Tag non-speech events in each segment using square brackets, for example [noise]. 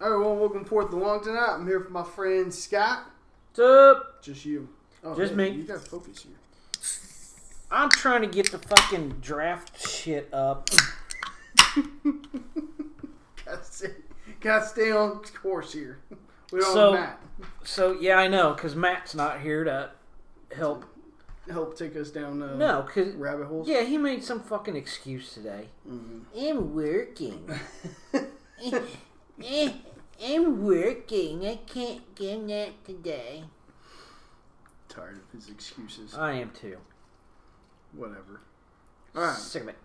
All right, well, welcome forth along tonight. I'm here for my friend Scott. What's up? Just you. Oh, Just hey, me. You gotta focus here. I'm trying to get the fucking draft shit up. [laughs] Gotta stay, gotta stay on course here. [laughs] We don't So- Matt So yeah, I know because Matt's not here to help. help take us down uh, No, because rabbit holes. yeah, he made some fucking excuse today. Mhm. I'm working. [laughs] Eh, I'm working. I can't get that today. Tired of his excuses. I am too. Whatever. All right, Sick of it.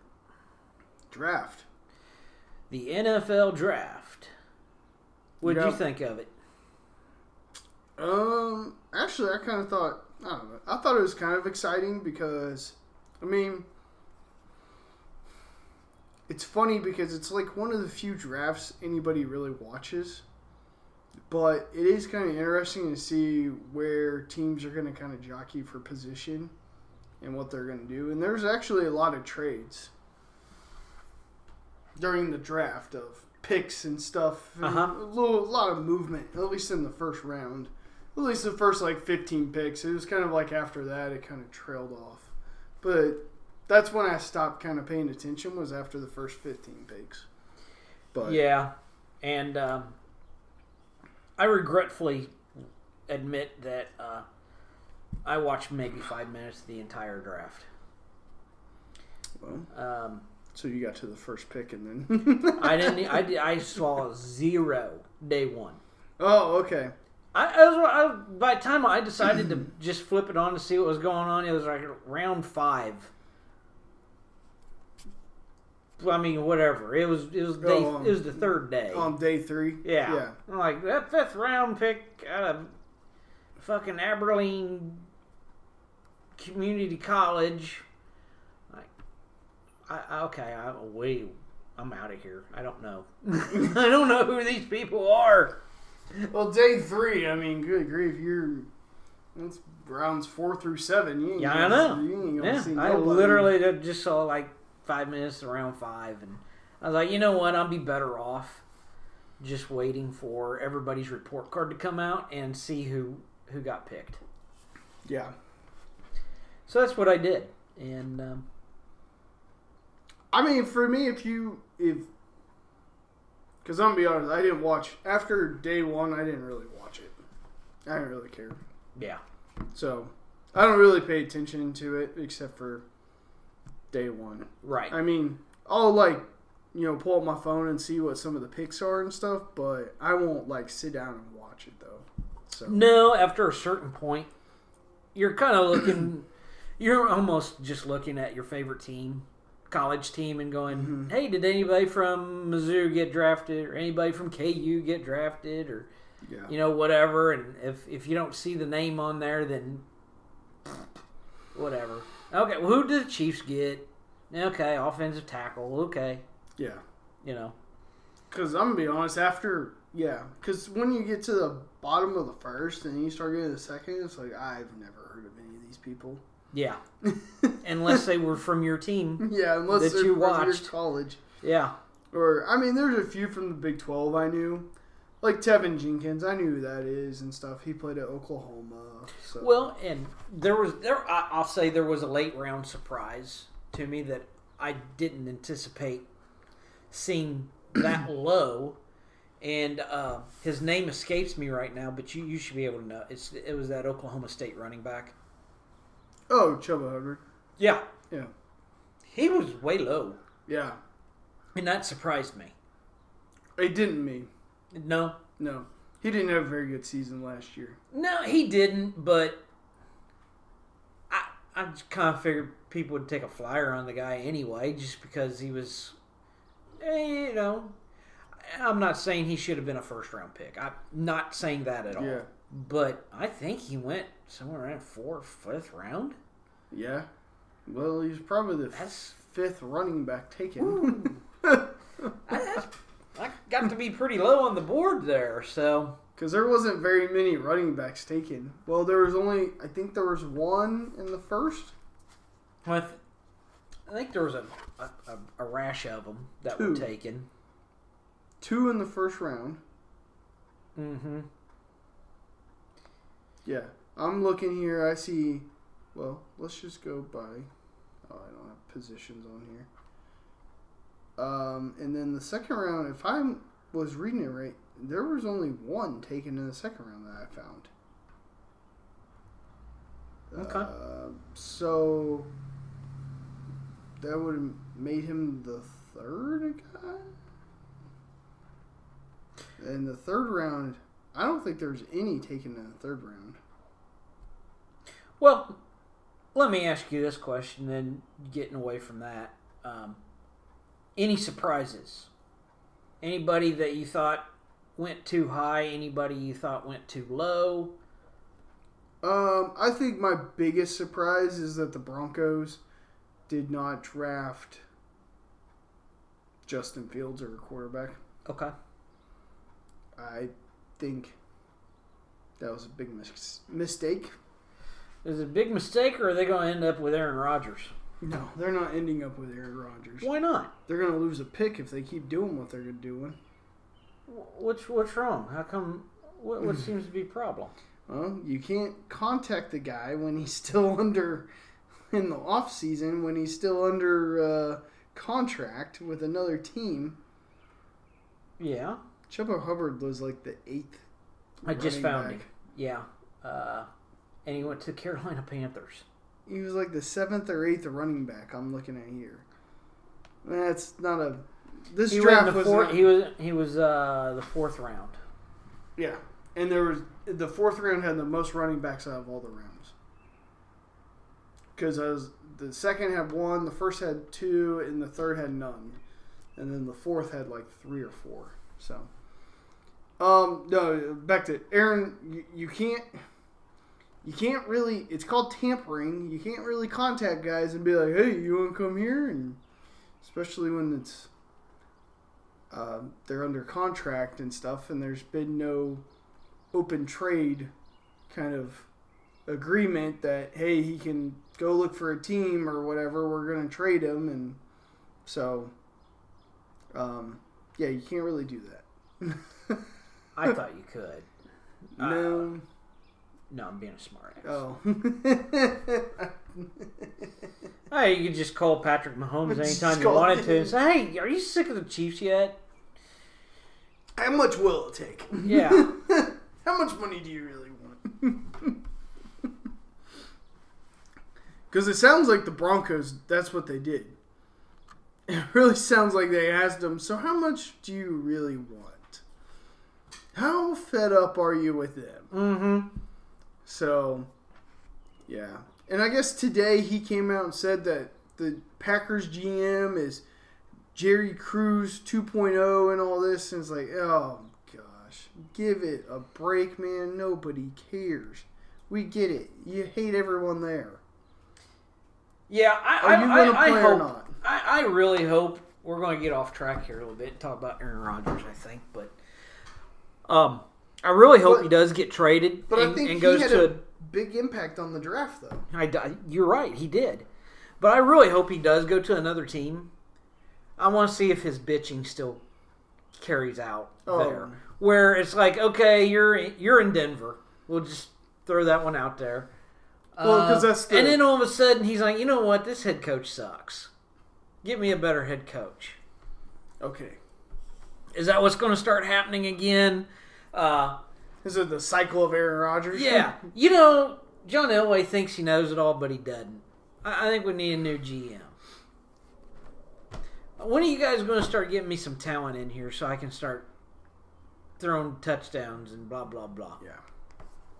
draft. The NFL draft. What'd Yeah. you think of it? Um, actually, I kind of thought I don't know. I thought it was kind of exciting because, I mean, it's funny because it's like one of the few drafts anybody really watches. But it is kind of interesting to see where teams are going to kind of jockey for position and what they're going to do. And there's actually a lot of trades during the draft of picks and stuff. and Uh-huh. A little, a lot of movement, at least in the first round. At least the first like 15 picks. It was kind of like after that, it kind of trailed off. But that's when I stopped kind of paying attention. Was after the first 15 picks. But Yeah, and um, I regretfully admit that uh, I watched maybe five minutes of the entire draft. well, Um, so you got to the first pick and then. [laughs] I didn't. I, did- I saw zero day one. oh, okay. I, I was I, by the time I decided to just flip it on to see what was going on, it was like round five. I mean, whatever. It was. It was. Day, Oh, um, it was the third day. On day three. Yeah. Yeah. I'm like that fifth round pick out of fucking Abilene Community College. Like, I, okay, I wait. I'm out of here. I don't know. [laughs] I don't know who these people are. Well, day three. I mean, good grief, you're. That's rounds four through seven. You ain't Yeah, gonna, I know. You ain't gonna Yeah, see I literally just saw like five minutes around five, and I was like, you know what? I'll be better off just waiting for everybody's report card to come out and see who who got picked. Yeah. So that's what I did, and um, I mean, for me, if you if. Because I'm gonna be honest, I didn't watch after day one. I didn't really watch it. I didn't really care. yeah, So I don't really pay attention to it except for day one. right. I mean, I'll like, you know, pull up my phone and see what some of the picks are and stuff, but I won't like sit down and watch it though. So No, after a certain point, you're kind of looking. [clears throat] you're almost just looking at your favorite team, college team, and going, mm-hmm. "Hey, did anybody from Mizzou get drafted, or anybody from KU get drafted, or yeah, you know whatever?" And if if you don't see the name on there, then [sniffs] whatever. Okay, well, who did the Chiefs get? Okay, offensive tackle. Okay, yeah. you know. Because I'm gonna be honest, after yeah, because when you get to the bottom of the first and you start getting the second, it's like I've never heard of any of these people. Yeah, [laughs] unless they were from your team. yeah, unless That they're you from your watched. college. Yeah, Or I mean, there's a few from the Big Twelve I knew, like Teven Jenkins. I knew who that is and stuff. He played at Oklahoma. So. Well, and there was there. I- I'll say there was a late round surprise to me that I didn't anticipate seeing that [clears throat] low. And uh, his name escapes me right now, but you, you should be able to know. It's it was that Oklahoma State running back. oh, Chuba Hubbard. Yeah, Yeah, he was way low, yeah. and that surprised me. It didn't me. No, No, he didn't have a very good season last year. no, he didn't. But I I just kind of figured people would take a flyer on the guy anyway, just because he was, eh, you know. I'm not saying he should have been a first round pick. I'm not saying that at all. Yeah. But I think he went somewhere around fourth, fifth round. Yeah. Well, he's probably the That's fifth running back taken. Got to be pretty low on the board there. So Because there wasn't very many running backs taken. Well, there was only, I think there was one in the first. I, th- I think there was a, a, a rash of them that Two. were taken. two in the first round, Mm-hmm. Yeah, I'm looking here. I see. Well, let's just go by. Oh, I don't have positions on here. Um, and then the second round, if I was reading it right, there was only one taken in the second round that I found. Okay. Uh, so that would have made him the third guy. In the third round, I don't think there's any taken in the third round. Well, let me ask you this question. Then getting away from that, um, any surprises? Anybody that you thought went too high? Anybody you thought went too low? Um, I think my biggest surprise is that the Broncos did not draft Justin Fields or a quarterback. Okay. I think that was a big mis- mistake. Is it a big mistake, or are they going to end up with Aaron Rodgers? No, they're not ending up with Aaron Rodgers. Why not? They're going to lose a pick if they keep doing what they're doing. Wh- What's what's wrong? How come? What, what seems to be problem? Well, you can't contact the guy when he's [laughs] still under in the off season when he's still under uh, contract with another team. Yeah, Chuba Hubbard was like the eighth. I just found back. him. Yeah, uh, and he went to Carolina Panthers. He was like the seventh or eighth running back. I'm looking at here. That's not a. This He was, draft was four, not- he was he was uh, the fourth round. yeah, and there was the fourth round had the most running backs out of all the rounds. Because as the second had one, the first had two, and the third had none, and then the fourth had like three or four. So, um, no, back to Aaron. You, you can't. You can't really. It's called tampering. You can't really contact guys and be like, "Hey, you want to come here?" And especially when it's uh, they're under contract and stuff, and there's been no open trade kind of agreement that hey, he can go look for a team or whatever. We're going to trade him, and so um, yeah, you can't really do that. [laughs] I thought you could. no. No, I'm being a smart ass. Oh. [laughs] Hey, you could just call Patrick Mahomes Just anytime you call wanted him. to and say, "Hey, are you sick of the Chiefs yet?" How much will it take? Yeah. [laughs] How much money do you really want? [laughs] Because it sounds like the Broncos, that's what they did. It really sounds like they asked them, so how much do you really want? How fed up are you with them? Mm-hmm. So, yeah. And I guess today he came out and said that the Packers GM is Jerry Krause 2.0 and all this. And it's like, oh gosh, give it a break, man. Nobody cares. We get it. You hate everyone there. Yeah, I, Are you I, gonna I, I hope. not? I, I really hope we're going to get off track here a little bit and talk about Aaron Rodgers. I think, but um, I really hope But- he does get traded But and, I think and he goes had to. a big impact on the draft, though. I, you're right, he did, but I really hope he does go to another team. I want to see if his bitching still carries out Oh. there, where it's like, okay, you're you're in Denver. We'll just throw that one out there. Well, 'cause Uh, that's the- and then all of a sudden he's like, you know what, this head coach sucks. Get me a better head coach. Okay. Is that what's going to start happening again? Uh, Is it the cycle of Aaron Rodgers? yeah, [laughs] you know, John Elway thinks he knows it all, but he doesn't. I, I think we need a new GM. When are you guys going to start getting me some talent in here so I can start throwing touchdowns and blah blah blah? Yeah.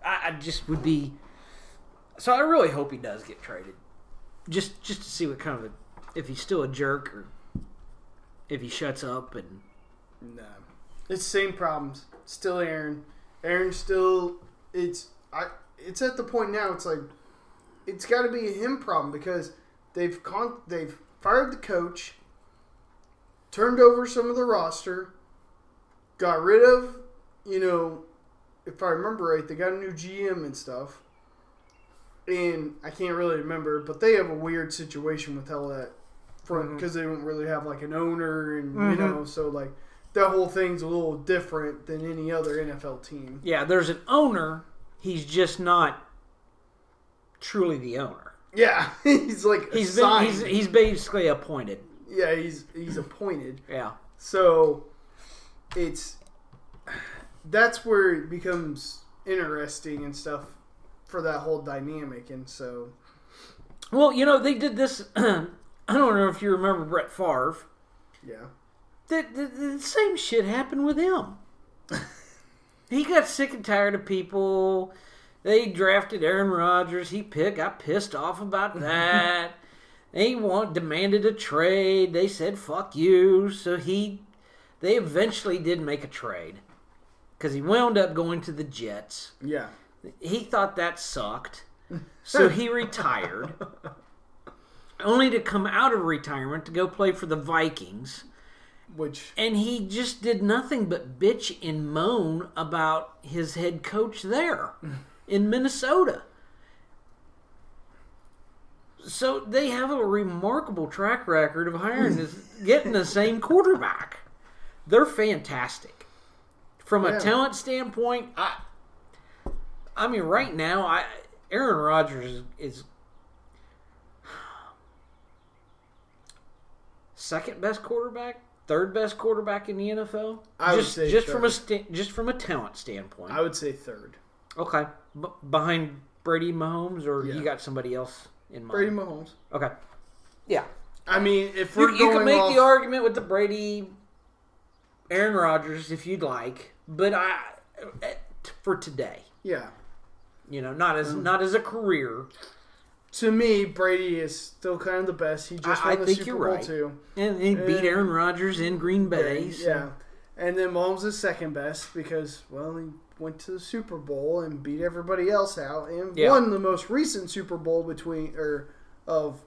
I, I just would be. So I really hope he does get traded, just just to see what kind of a, if he's still a jerk or if he shuts up and No, it's the same problems. Still Aaron. Aaron still. It's I. It's at the point now. It's like it's got to be a him problem because they've con they've fired the coach, turned over some of the roster, got rid of you know, if I remember right, they got a new GM and stuff. And I can't really remember, but they have a weird situation with all that front Mhm. because they don't really have like an owner and you Mhm. know, so like that whole thing's a little different than any other NFL team. Yeah, there's an owner. He's just not truly the owner. Yeah, [laughs] he's like He's been, he's he's basically appointed. yeah, he's he's appointed. Yeah. So it's that's where it becomes interesting and stuff for that whole dynamic. And so Well, you know they did this. [clears throat] I don't know if you remember Brett Favre. yeah, The, the, the same shit happened with him. he got sick and tired of people. They drafted Aaron Rodgers. He pick, got pissed off about that. [laughs] they want demanded a trade. They said fuck you. So he, they eventually did make a trade because he wound up going to the Jets. yeah, He thought that sucked, [laughs] so he retired. Only to come out of retirement to go play for the Vikings which and he just did nothing but bitch and moan about his head coach there [laughs] in Minnesota. So they have a remarkable track record of hiring this, [laughs] getting the same quarterback. They're fantastic from a Yeah. talent standpoint. I, I mean, right now, I Aaron Rodgers is, is [sighs] second best quarterback, third best quarterback in the NFL. I would just say just from a third. just from a talent standpoint. I would say third. okay, B- behind Brady Mahomes, or Yeah. you got somebody else in mind? Brady Mahomes. Okay, yeah. I mean, if You, you can make off, the argument with the Brady, Aaron Rodgers if you'd like, but I eh, for today, yeah. you know, not Mm. as not as a career. To me, Brady is still kind of the best. He just I- won I the think Super you're Bowl right. too. And he beat Uh, Aaron Rodgers in Green Bay. so- Yeah, and then Mahomes is second best because well, he went to the Super Bowl and beat everybody else out and Yeah. won the most recent Super Bowl between or of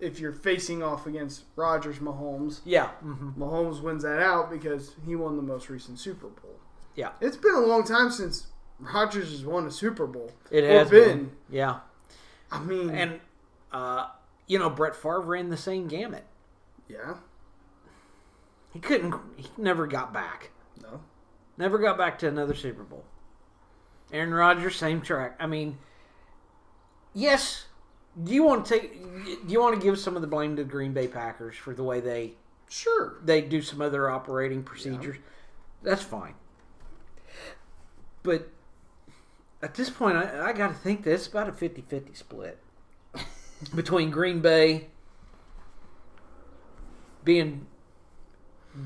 if you're facing off against Rodgers Mahomes. yeah. hmm Mahomes wins that out because he won the most recent Super Bowl. Yeah. It's been a long time since Rodgers has won a Super Bowl. It Or has been. Yeah. I mean, And, uh, you know, Brett Favre ran the same gamut. yeah, He couldn't, he never got back. no, Never got back to another Super Bowl. Aaron Rodgers, same track. I mean, yes. Do you want to take? Do you want to give some of the blame to the Green Bay Packers for the way they sure. they do some other operating procedures? That's fine. But at this point, I, I got to think this about a 50-50 split between Green Bay being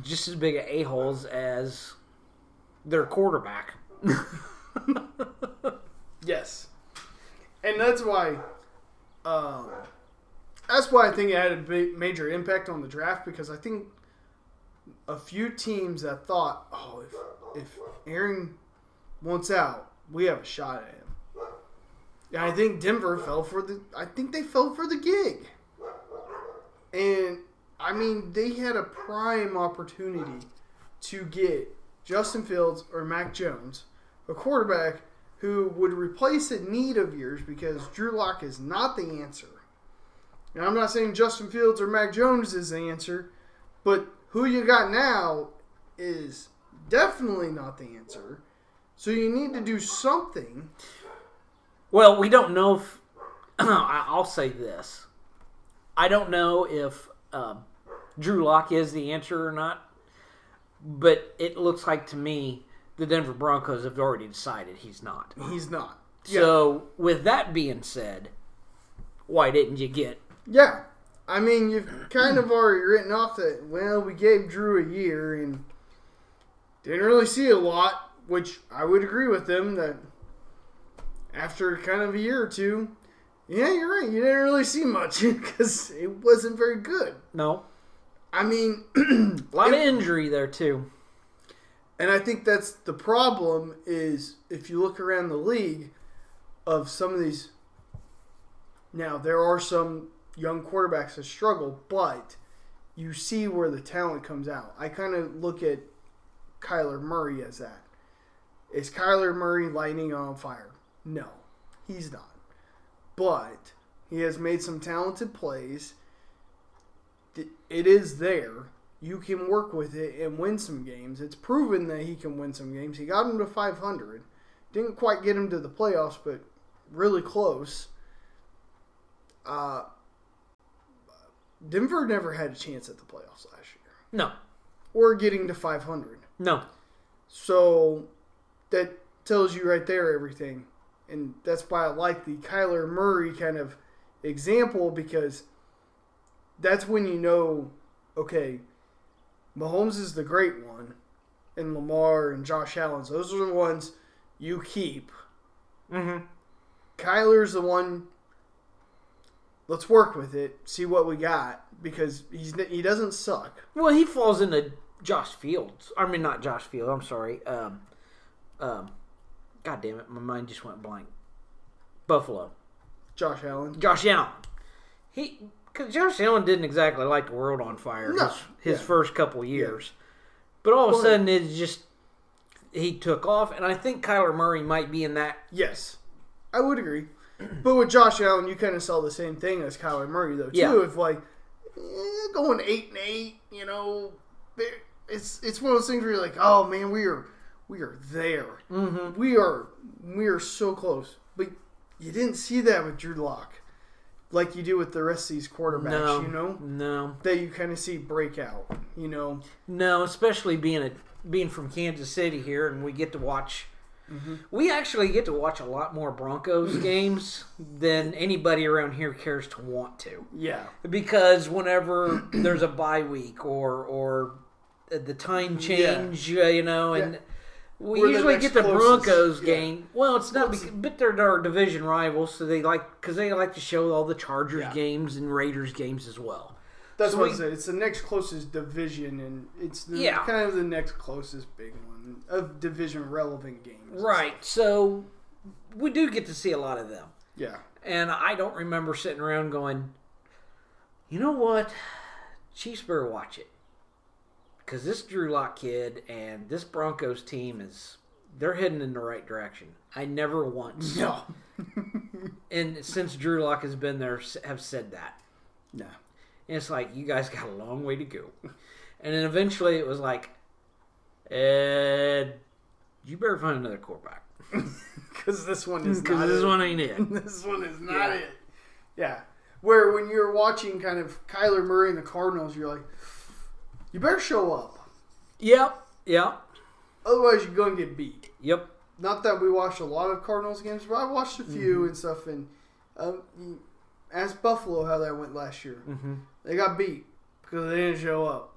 just as big of a holes as their quarterback. [laughs] Yes, and that's why. Um, that's why I think it had a big major impact on the draft because I think a few teams that thought, oh, if if Aaron wants out, we have a shot at him. And I think Denver fell for the. I think they fell for the gig. And I mean, they had a prime opportunity to get Justin Fields or Mac Jones, a quarterback who would replace a need of yours because Drew Lock is not the answer. And I'm not saying Justin Fields or Mac Jones is the answer, but who you got now is definitely not the answer. So you need to do something. Well, we don't know if. [clears throat] I'll say this. I don't know if um, Drew Lock is the answer or not, but it looks like to me the Denver Broncos have already decided he's not. He's not. So, with that being said, why didn't you get? Yeah. I mean, you've kind of already written off that, well, we gave Drew a year and didn't really see a lot, which I would agree with them that after kind of a year or two, yeah, you're right. You didn't really see much [laughs] because it wasn't very good. No, I mean, [clears throat] a lot of injury there too. And I think that's the problem is if you look around the league of some of these now there are some young quarterbacks that struggle, but you see where the talent comes out. I kind of look at Kyler Murray as that. Is Kyler Murray lighting on fire? No, he's not. But he has made some talented plays. It is there. you can work with it and win some games. It's proven that he can win some games. He got him to 500. Didn't quite get him to the playoffs, but really close. Uh, Denver never had a chance at the playoffs last year No, or getting to 500. no. So that tells you right there everything. And that's why I like the Kyler Murray kind of example because that's when you know, okay, Mahomes is the great one, and Lamar and Josh Allen's those are the ones you keep. Mm-hmm. Kyler's the one. Let's work with it, see what we got because he's he doesn't suck. Well, he falls into Josh Fields. I mean, not Josh Fields. I'm sorry. Um, um, God damn it, my mind just went blank. Buffalo. Josh Allen. Josh Allen. He because Josh Allen didn't exactly light the world on fire No, his, his yeah. first couple years, but all of a sudden it just he took off, and I think Kyler Murray might be in that. Yes, I would agree. [clears throat] But with Josh Allen, you kind of saw the same thing as Kyler Murray, though. Too, Yeah. if like eh, going eight and eight, you know, it's it's one of those things where you're like, oh man, we are we are there. Mm-hmm. We are we are so close. But you didn't see that with Drew Lock, like you do with the rest of these quarterbacks. No, You know no, that you kind of see breakout. You know, no. Especially being a being from Kansas City here, and we get to watch. Mm-hmm. We actually get to watch a lot more Broncos [clears throat] games than anybody around here cares to want to. yeah, because whenever [clears throat] there's a bye week or or the time change, uh, you know, and Yeah. We We're usually next get the closest, Broncos yeah. game. Well, it's not, because, but they're our division rivals, so they like because they like to show all the Chargers Yeah. games and Raiders games as well. That's So what we- I said. It's the next closest division, and it's the, Yeah. kind of the next closest big one of division relevant games. Right. So we do get to see a lot of them. Yeah. And I don't remember sitting around going, you know what? Chiefs better watch it. Because this Drew Lock kid and this Broncos team is, they're heading in the right direction. I never once, No. [laughs] and since Drew Lock has been there, have said that. no. And it's like, you guys got a long way to go. And then eventually it was like, Ed, you better find another quarterback. [laughs] Because this one is [laughs] Because not this it. one ain't it. this one is not Yeah. it. Yeah. Where when you're watching kind of Kyler Murray and the Cardinals, you're like, you better show up. Yep. Yep. Otherwise, you're going to get beat. Yep. Not that we watched a lot of Cardinals games, but I watched a few Mm-hmm. and stuff. And um, ask Buffalo how that went last year. Mm-hmm. They got beat because they didn't show up,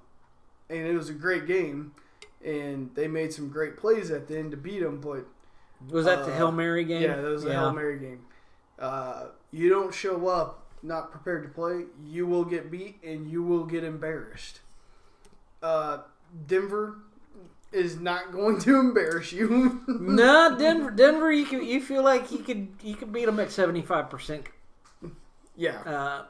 and it was a great game, and they made some great plays at the end to beat them. But Was that the Uh, Hail Mary game? yeah, that was a hail mary game. Uh, you don't show up not prepared to play, you will get beat and you will get embarrassed. Uh, Denver is not going to embarrass you. [laughs] No, Denver. Denver, you can, you feel like you could you could beat them at seventy five percent yeah, uh,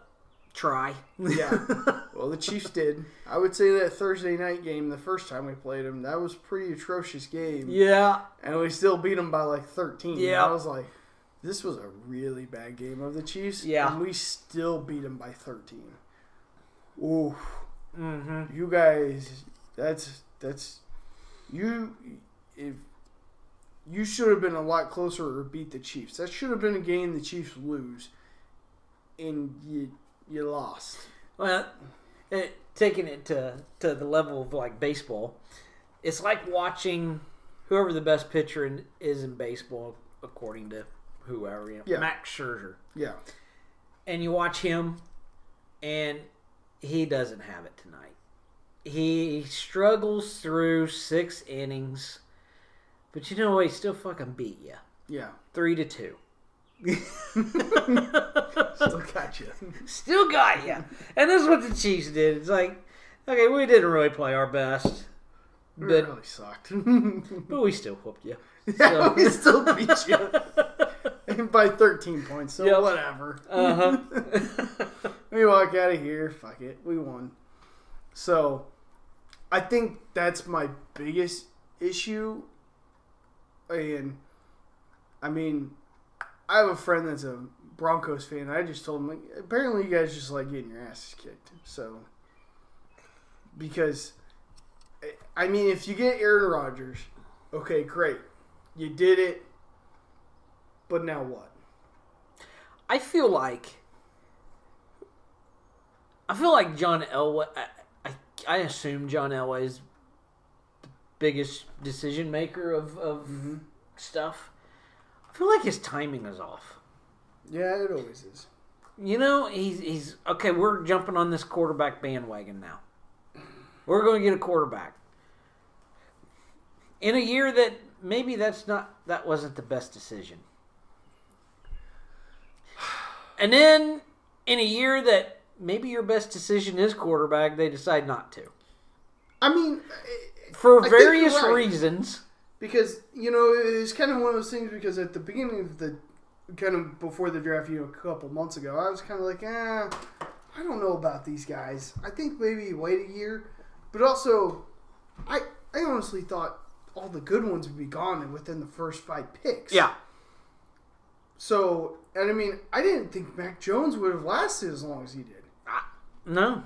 try. yeah. [laughs] Well, the Chiefs did. I would say that Thursday night game, the first time we played them, that was a pretty atrocious game. yeah, and we still beat them by like 13. Yeah. I was like, this was a really bad game of the Chiefs. Yeah. And we still beat them by 13. Ooh, mm-hmm. you guys, that's, that's, you, if, you should have been a lot closer or beat the Chiefs. That should have been a game the Chiefs lose. And you, you lost. Well, it, taking it to to the level of like baseball, it's like watching whoever the best pitcher in, is in baseball, according to whoever. You know, Yeah. Max Scherzer, Yeah. and you watch him, and he doesn't have it tonight. He struggles through six innings, but you know what? He still fucking beat you Yeah. three to two. [laughs] Still got you. Still got you. And this is what the Chiefs did. It's like, okay, we didn't really play our best, We but really sucked. [laughs] but we still whooped you. yeah, So- we still beat you. [laughs] by 13 points, so Yep. whatever. Uh huh. We walk out of here. Fuck it. We won. So, I think that's my biggest issue. And, I mean, I have a friend that's a Broncos fan. I just told him, like, apparently you guys just like getting your asses kicked. So, because I mean, if you get Aaron Rodgers, okay, great, you did it, but now what? I feel like I feel like John Elway. I, I, I assume John Elway is the biggest decision maker of, of mm-hmm. stuff. I feel like his timing is off. Yeah, it always is. You know, he's he's okay. We're jumping on this quarterback bandwagon now. We're going to get a quarterback in a year that maybe that's not that wasn't the best decision. And then in a year that maybe your best decision is quarterback, they decide not to I mean, for I various right. reasons. because you know it's kind of one of those things. Because at the beginning of the kind of before the draft, you know, a couple months ago, I was kind of like, ah, I don't know about these guys. I think maybe wait a year, but also, I I honestly thought all the good ones would be gone within the first five picks. Yeah, So, and I mean, I didn't think Mac Jones would have lasted as long as he did. No,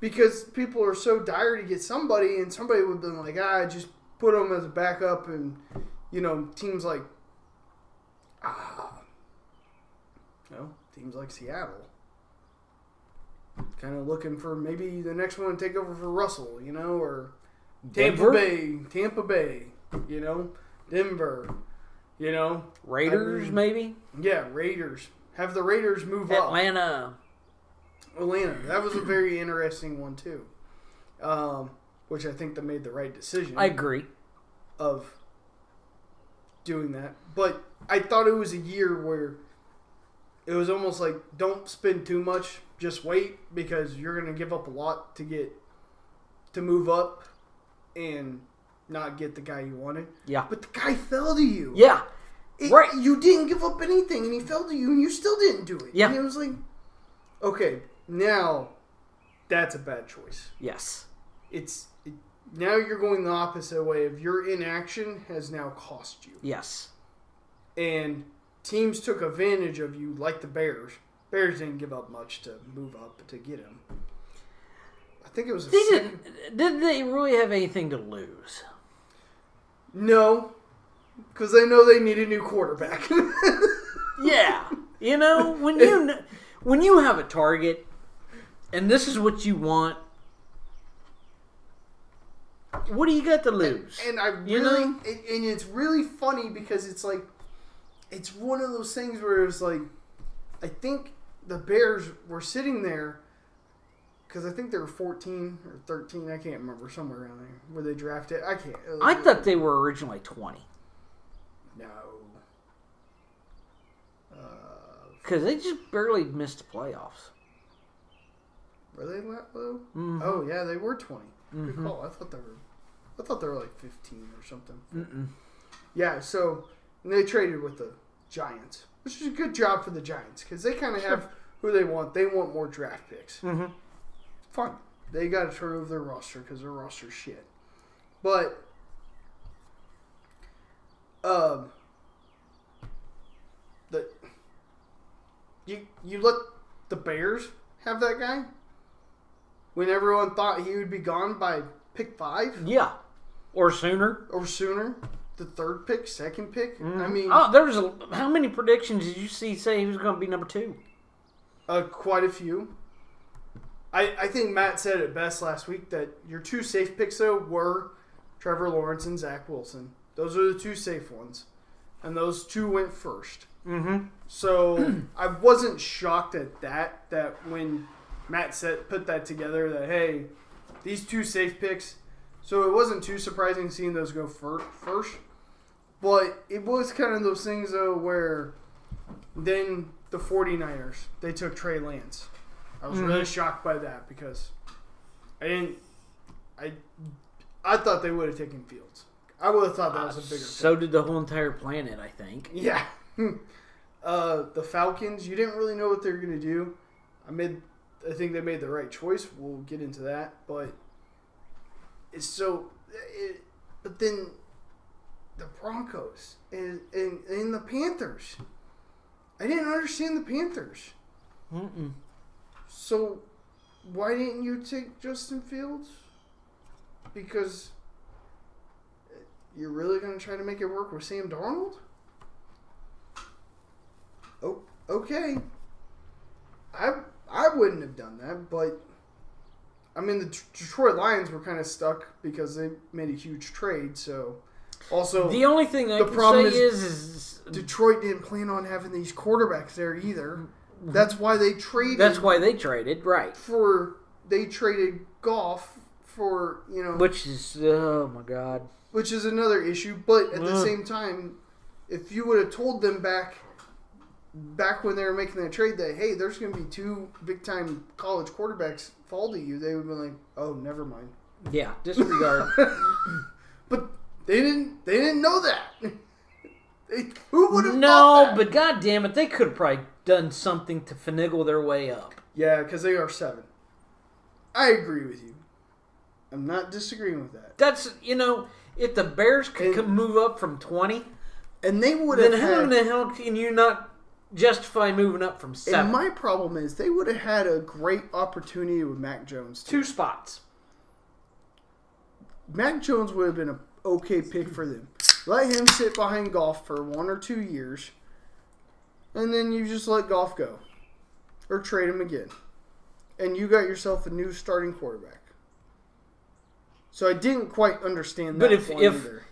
because people are so dire to get somebody, and somebody would have been like, ah, just put him as a backup, and you know, teams like, ah, you know, teams like Seattle, kind of looking for maybe the next one to take over for Russell, you know, or Tampa Denver? Bay, Tampa Bay, you know, Denver, you know, Raiders I mean, maybe yeah, Raiders. Have the Raiders move up. Atlanta. Atlanta. That was a very interesting one too, um, which I think they made the right decision I agree. of doing that. But I thought it was a year where it was almost like don't spend too much, just wait because you're going to give up a lot to get to move up and not get the guy you wanted. Yeah, But the guy fell to you. yeah, It- Right. You didn't give up anything, and he fell to you, and you still didn't do it. Yeah. And it was like, okay, now that's a bad choice. yes, It's it, now you're going the opposite way of your inaction has now cost you, yes. and teams took advantage of you, like the Bears. Bears didn't give up much to move up to get him. I think it was a They didn't. Did they really have anything to lose? No, because they know they need a new quarterback. [laughs] Yeah, you know when you when you have a target, and this is what you want. What do you got to lose? And I really, You know? and, and it's really funny because it's like, it's one of those things where it's like, I think the Bears were sitting there because I think they were 14 or 13. I can't remember somewhere around there where they drafted. I can't. I thought they were originally twenty no. Uh, because they just barely missed the playoffs. Were they that low? Mhm. Oh yeah, they were 20. Good Mhm. call. I thought they were. I thought they were like 15 or something. Mm-mm. Yeah, so and they traded with the Giants, which is a good job for the Giants because they kind of have who they want. They want more draft picks. Mm-hmm. Fine. They got to turn over their roster because their roster's shit. But, um, the you you let the Bears have that guy when everyone thought he would be gone by pick five Yeah, or sooner. or sooner. The third pick, second pick. I mean, oh, there was a, how many predictions did you see say he was going to be number two? Uh, quite a few. I, I think Matt said it best last week that your two safe picks though were Trevor Lawrence and Zach Wilson. Those are the two safe ones, and those two went first. Mm-hmm. So [clears throat] I wasn't shocked at that. That when Matt said put that together, that hey, these two safe picks. So it wasn't too surprising seeing those go fir- first. But it was kind of those things though where then the 49ers they took Trey Lance. I was really shocked by that because I didn't. I I thought they would have taken Fields. I would have thought that was a bigger. So did the whole entire planet, I think. Yeah. [laughs] uh, the Falcons, you didn't really know what they were going to do. I made, I think they made the right choice. We'll get into that, but it's so. It, but then the Broncos and, and and the Panthers. I didn't understand the Panthers. Mm-mm. So why didn't you take Justin Fields? because you're really going to try to make it work with Sam Darnold? Oh, okay. I I wouldn't have done that, but I mean the Detroit Lions were kind of stuck because they made a huge trade. So also The only thing I The can problem say is, is Detroit didn't plan on having these quarterbacks there either. That's why they traded. that's why they traded, right? for they traded Goff for you know Which is oh my god. which is another issue. But at the same time, if you would have told them back back when they were making that trade that hey, there's going to be two big time college quarterbacks fall to you, they would been like, oh, never mind. Yeah, disregard. [laughs] but they didn't. They didn't know that. They, who would have? no, but god damn it, they could have probably done something to finagle their way up. yeah, because they are seven. I agree with you. I'm not disagreeing with that. That's you know, if the Bears could And- come move up from twenty, And they would have then how in the hell can you not justify moving up from seven? And my problem is they would have had a great opportunity with Mac Jones. Too. Two spots. Mac Jones would have been an okay pick for them. Let him sit behind Goff for one or two years, and then you just let Goff go, or trade him again, and you got yourself a new starting quarterback. So I didn't quite understand that But if- if- either.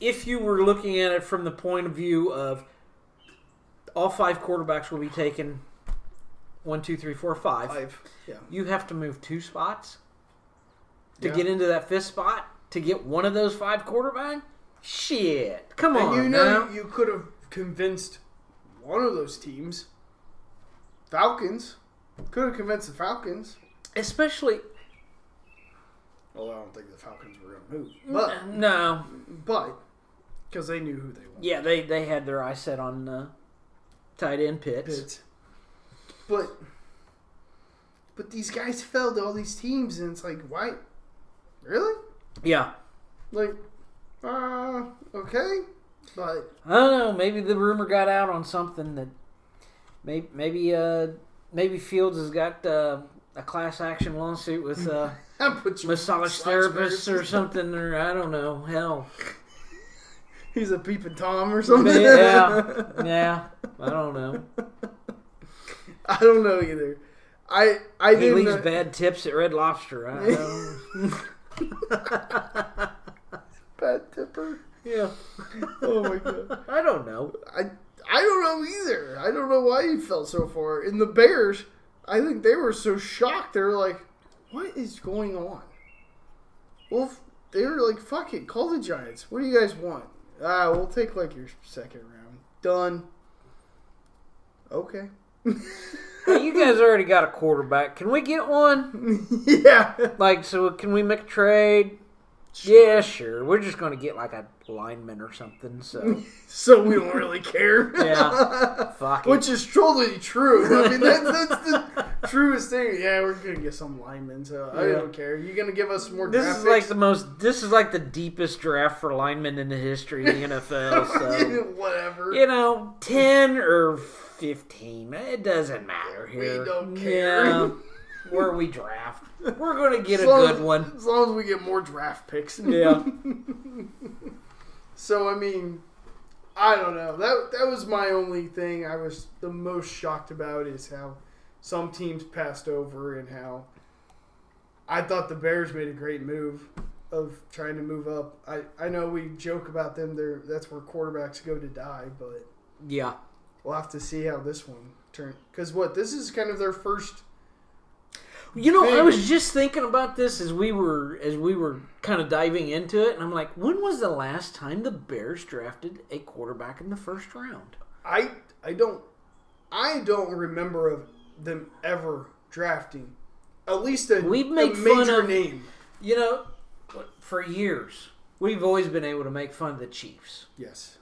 If you were looking at it from the point of view of all five quarterbacks will be taken one, two, three, four, five. Five, yeah, You have to move two spots to Yeah. get into that fifth spot to get one of those five quarterback. Shit, come on. and on you know now. you could have convinced one of those teams, Falcons, could have convinced the Falcons. Especially Well, I don't think the Falcons were going to move, but no, but because they knew who they were. yeah, they they had their eye set on uh, tight end Pitts. Pitts. But but these guys fell to all these teams, and it's like, why? Really? Yeah, Like, uh, okay, but I don't know. Maybe the rumor got out on something that maybe maybe uh maybe Fields has got uh, a class action lawsuit with uh, [laughs] massage therapists or something, or I don't know. Hell, [laughs] He's a peeping tom or something. yeah, yeah. [laughs] I don't know. I don't know either. I I He leaves know- bad tips at Red Lobster. I know. [laughs] bad tipper. yeah, Oh my god. I don't know. I I don't know either. I don't know why he fell so far. In the Bears, I think they were so shocked. They were like, "What is going on?" Well, they were like, "Fuck it, call the Giants. What do you guys want?" Ah, we'll take like your second round. Done. Okay. Hey, you guys already got a quarterback. Can we get one? [laughs] yeah. Like, so can we make a trade? Yeah, sure. We're just going to get like a lineman or something. So, [laughs] So we don't really care. Yeah. [laughs] fuck it. Which is totally true. I mean, that, that's the truest thing. Yeah, we're gonna get some linemen, so I don't care. You gonna give us more This draft is like the most. This is like the deepest draft for linemen in the history of the NFL. So [laughs] Whatever. you know, ten or fifteen, it doesn't matter here. We don't care. Yeah, where we draft, we're going to get As a good as- one. As long as we get more draft picks. [laughs] Yeah. So I mean, I don't know. That that was my only thing I was the most shocked about is how some teams passed over and how I thought the Bears made a great move of trying to move up. I, I know we joke about them there that's where quarterbacks go to die, but Yeah. we'll have to see how this one turns cuz what this is kind of their first You know, I was just thinking about this as we were as we were kind of diving into it, and I'm like, when was the last time the Bears drafted a quarterback in the first round? I I don't I don't remember of them ever drafting at least a, We've a made fun major of- name. You know, for years we've always been able to make fun of the Chiefs Yes.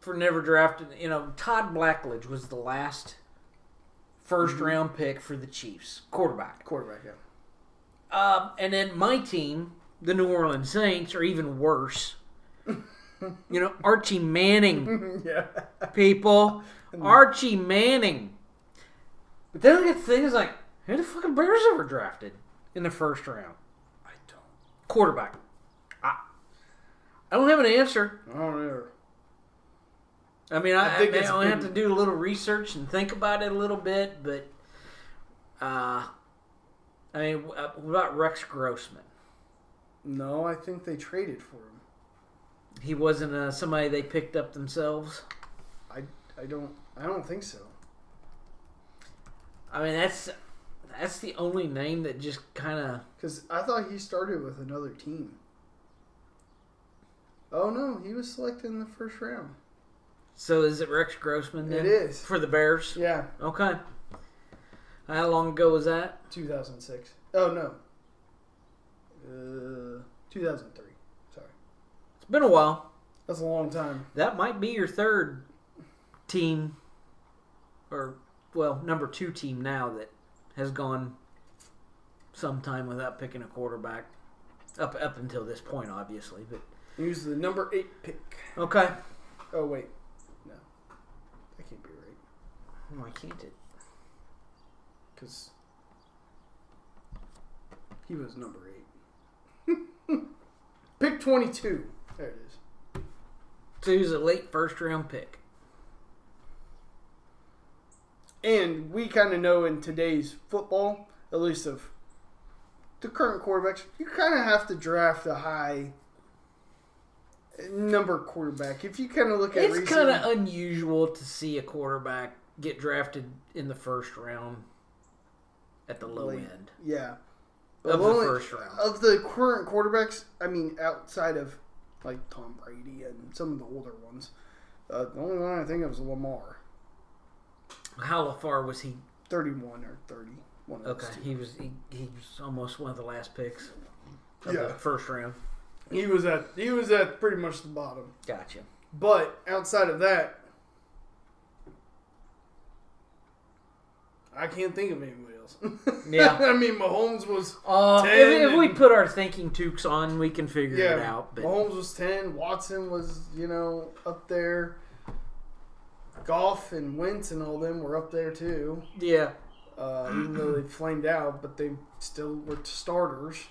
for never drafting. You know, Todd Blackledge was the last 1st round pick for the Chiefs quarterback. Quarterback, yeah. Um, and then my team, the New Orleans Saints, are even worse. [laughs] you know, Archie Manning, [laughs] yeah. people. Archie Manning. But then I get the thing is like, who the fucking Bears ever drafted in the first round? I don't. Quarterback. I I don't have an answer. I don't know. I mean, I, I think I have to do a little research and think about it a little bit, but uh, I mean, uh, what about Rex Grossman? No, I think they traded for him. He wasn't uh, somebody they picked up themselves. I, I don't I don't think so. I mean, that's that's the only name that just kind of. Because I thought he started with another team. Oh no, he was selected in the first round. So is it Rex Grossman? Then? It is. for the Bears. Yeah, Okay. How long ago was that? 2006. Oh no. Uh, 2003. Sorry, It's been a while. that's a long time. That might be your third team, or well, number two team now that has gone some time without picking a quarterback. Up up until this point, obviously, but He was the number eight pick. okay. Oh wait, no, that can't be right. Oh, Why can't it? Because he was number eight. [laughs] pick 22. There it is. So he was a late first round pick. And we kind of know in today's football, at least of the current quarterbacks, you kind of have to draft a high number quarterback. If you kind of look at It's kind of unusual to see a quarterback get drafted in the first round at the low end yeah of the only- first round. of the current quarterbacks. I mean, outside of like Tom Brady and some of the older ones, uh, the only one I think of is Lamar, How far was he? thirty-one or thirty. One of Okay, he was he, he was almost one of the last picks of Yeah. the first round. He was at he was at pretty much the bottom. Gotcha. But outside of that, I can't think of anybody else. [laughs] Yeah. I mean, Mahomes was Uh, Ten if, if we and- put our thinking toques on, we can figure it out. But Mahomes was ten. Watson was you know up there. Goff and Wentz and all them were up there too. yeah, Uh, even though they flamed out, but they still were starters.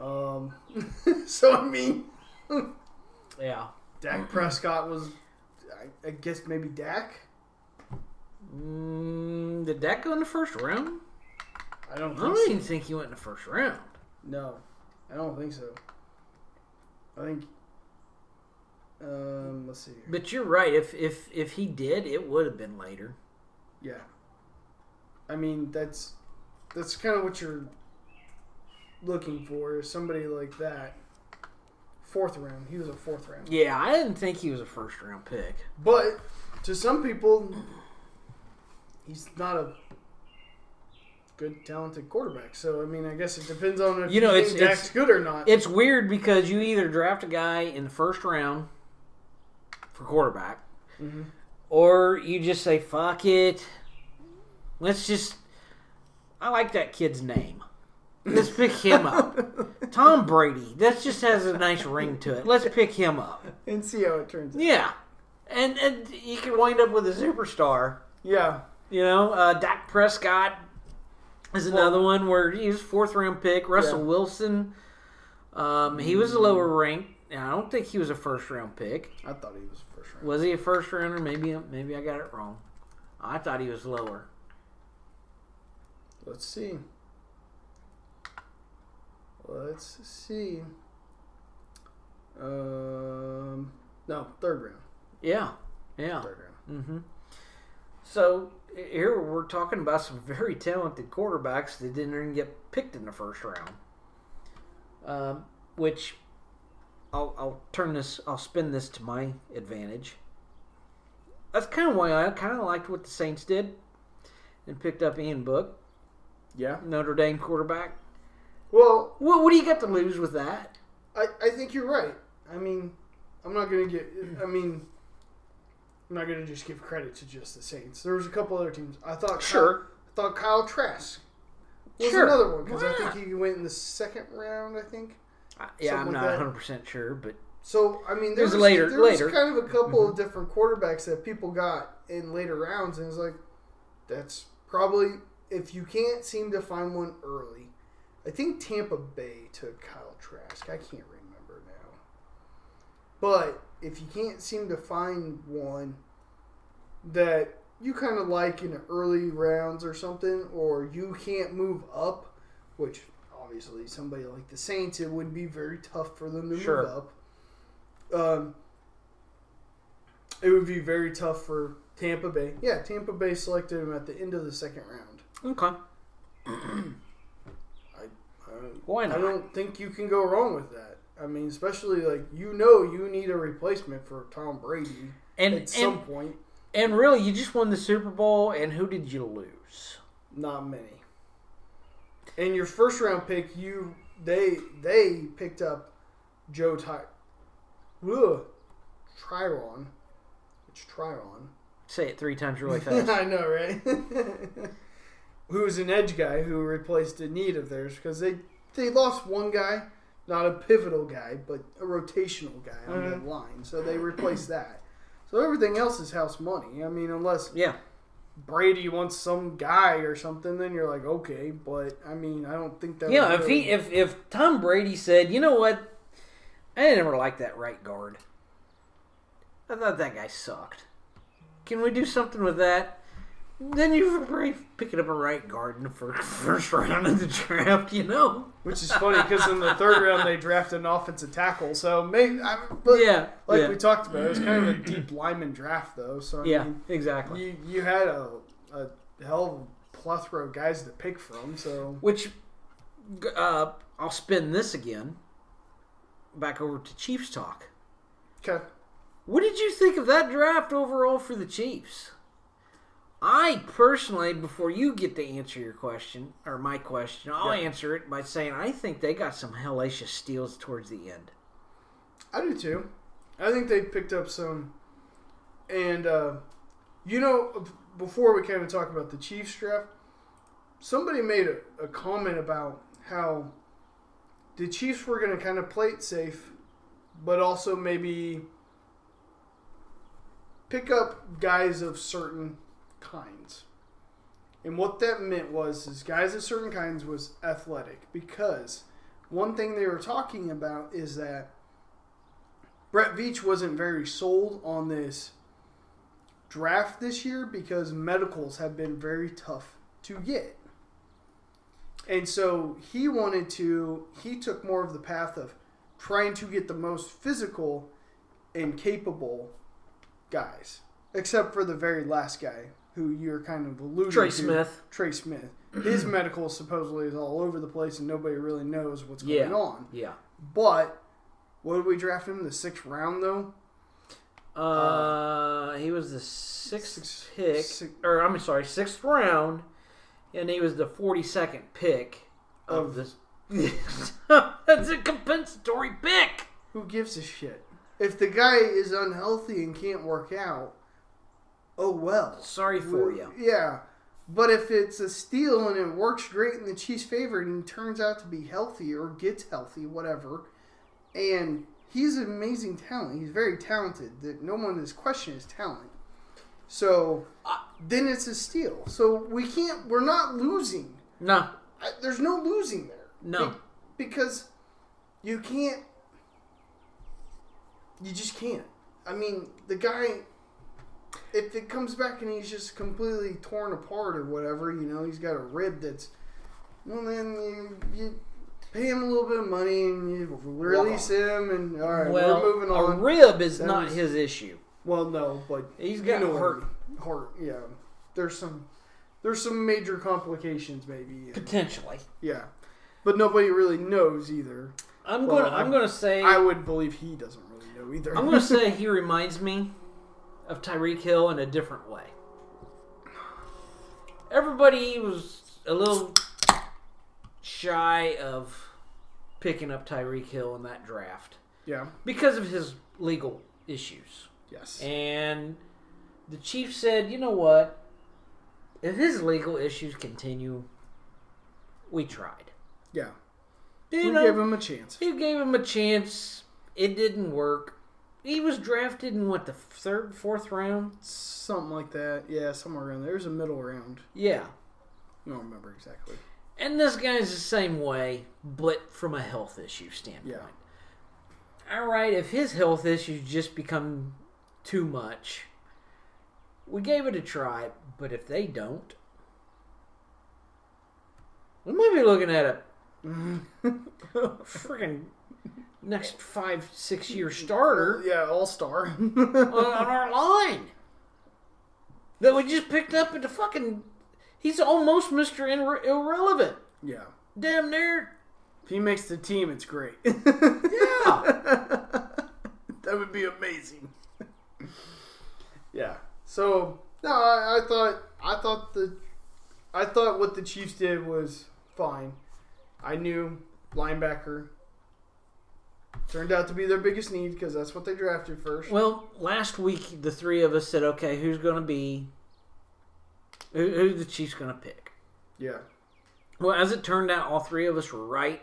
Um, [laughs] so I mean, yeah. Dak Prescott was, I, I guess maybe Dak. Mm, did that go in the first round? I don't I think don't so. even think he went in the first round. No, I don't think so. I think. Um, let's see. Here. But you're right. If if if he did, it would have been later. Yeah. I mean, that's that's kind of what you're looking for. Is somebody like that. Fourth round. He was a fourth round. Yeah, I didn't think he was a first round pick. But to some people, he's not a good, talented quarterback. So I mean, I guess it depends on if You know, you it's- Dak's it's- good or not. It's weird because you either draft a guy in the first round for quarterback, Mhm. or you just say fuck it. Let's just. I like that kid's name. Let's pick him up. [laughs] Tom Brady. That just has a nice ring to it. Let's pick him up. and see how it turns out. Yeah, and and you can wind up with a superstar. Yeah. You know, uh, Dak Prescott is another one where he was fourth round pick. Russell Yeah. Wilson, um, he was a lower ranked. I don't think he was a first round pick. I thought he was first round. Was he a first rounder? Maybe maybe I got it wrong. I thought he was lower. Let's see. Let's see. Um, no, third round. Yeah, yeah. Third round. hmm So here we're talking about some very talented quarterbacks that didn't even get picked in the first round. Um, which I'll, I'll turn this, I'll spin this to my advantage. That's kind of why I kind of liked what the Saints did and picked up Ian Book, Yeah. Notre Dame quarterback. Well, What, what do you got to lose with that? I, I think you're right. I mean, I'm not gonna get. I mean, I'm not gonna just give credit to just the Saints. There was a couple other teams. I thought. Sure. I thought Kyle Trask was Sure. another one because I think he went in the second round. I think. Uh, Yeah, I'm like not 100 percent sure, but So I mean, It there was was later- There later. Mm-hmm. kind of a couple of different quarterbacks that people got in later rounds, and it's like that's probably if you can't seem to find one early. I think Tampa Bay took Kyle Trask. I can't remember now. But if you can't seem to find one that you kind of like in the early rounds or something, or you can't move up, which obviously somebody like the Saints, it would be very tough for them to Sure. move up. Um, it would be very tough for Tampa Bay. Yeah, Tampa Bay selected him at the end of the second round. Okay. [clears throat] I don't, Why not? I don't think you can go wrong with that. I mean, especially like you know you need a replacement for Tom Brady And at some and, point. and really, you just won the Super Bowl, and who did you lose? Not many. And your first round pick, you they they picked up Joe Ty, ugh, Tryron, it's Tryron. Say it three times really [laughs] fast. I know, right? [laughs] who was an edge guy who replaced a need of theirs because they they lost one guy, not a pivotal guy, but a rotational guy on Mhm. the line. So they replaced that. So everything else is house money. I mean, unless yeah. Brady wants some guy or something, then you're like, okay. But I mean, I don't think that. Yeah, if really- he if if Tom Brady said, you know what, I never liked that right guard. I thought that guy sucked. Can we do something with that? Then you're probably picking up a right guard in the first, [laughs] first round of the draft, you know? which is funny because in the third round they drafted an offensive tackle. So maybe, I, but yeah, like yeah, we talked about, it was kind of a deep lineman draft though. So I yeah, mean, exactly. you you had a, a hell of a plethora of guys to pick from. So Which, uh, I'll spin this again. Back over to Chiefs talk. okay, What did you think of that draft overall for the Chiefs? I personally, before you get to answer your question or my question, I'll Yeah. answer it by saying I think they got some hellacious steals towards the end. I do too. I think they picked up some, and uh, you know, before we kind of talk about the Chiefs draft, somebody made a, a comment about how the Chiefs were going to kind of play it safe, but also maybe pick up guys of certain kinds. And what that meant was is guys of certain kinds was athletic because one thing they were talking about is that Brett Veach wasn't very sold on this draft this year because medicals have been very tough to get. And so he wanted to, he took more of the path of trying to get the most physical and capable guys, except for the very last guy who you're kind of alluding Trey to. Smith. Trey Smith. His [clears throat] medical supposedly is all over the place and nobody really knows what's Yeah. going on. Yeah. But what did we draft him? The sixth round though? Uh, he was the sixth Six- pick, six- or I'm sorry, sixth round, and he was the 42nd pick of Of- this. [laughs] That's a compensatory pick. Who gives a shit? If the guy is unhealthy and can't work out, oh well. Sorry for you. Yeah. But if it's a steal and it works great in the Chiefs' favor and he turns out to be healthy or gets healthy, whatever, and he's an amazing talent. He's very talented. That no one is questioning his talent. So then it's a steal. So we can't. We're not losing. No, I, there's no losing there. No. Be- because you can't. You just can't. I mean, the guy. If it comes back and he's just completely torn apart or whatever, you know, he's got a rib that's. Well, then you, you pay him a little bit of money and you release him, and all right, well, we're moving on. a rib is That not was- his issue. well, no, but He's you got know what I hurt. Heart, yeah. There's some. There's some major complications, maybe. Potentially. yeah, but nobody really knows either. I'm Well, gonna. I'm I'm- gonna say. I would believe he doesn't really know either. I'm gonna say [laughs] he reminds me of Tyreek Hill in a different way. Everybody was a little shy of picking up Tyreek Hill in that draft yeah. because of his legal issues. Yes. And the chief said, "You know what? If his legal issues continue, we tried. yeah. You we know, gave him a chance. he gave him a chance. It didn't work. He was drafted in what the third, fourth round. Something like that. Yeah, somewhere around there. There's a middle round. Yeah, I don't remember exactly. and this guy's the same way, but from a health issue standpoint. Yeah. all right, if his health issues just become too much, we gave it a try. But if they don't, we might be looking at a [laughs] freaking next five, six year starter Yeah, all star. [laughs] on our line that we just picked up at the fucking. He's almost Irre- Irrelevant. yeah. Damn near. If he makes the team, it's great. [laughs] Yeah. that would be amazing. [laughs] yeah. So no, I, I thought I thought the I thought what the Chiefs did was fine. I knew linebacker turned out to be their biggest need because that's what they drafted first. Well, last week the three of us said, okay, who's going to be who, who the Chiefs going to pick? yeah. Well, as it turned out, all three of us were right.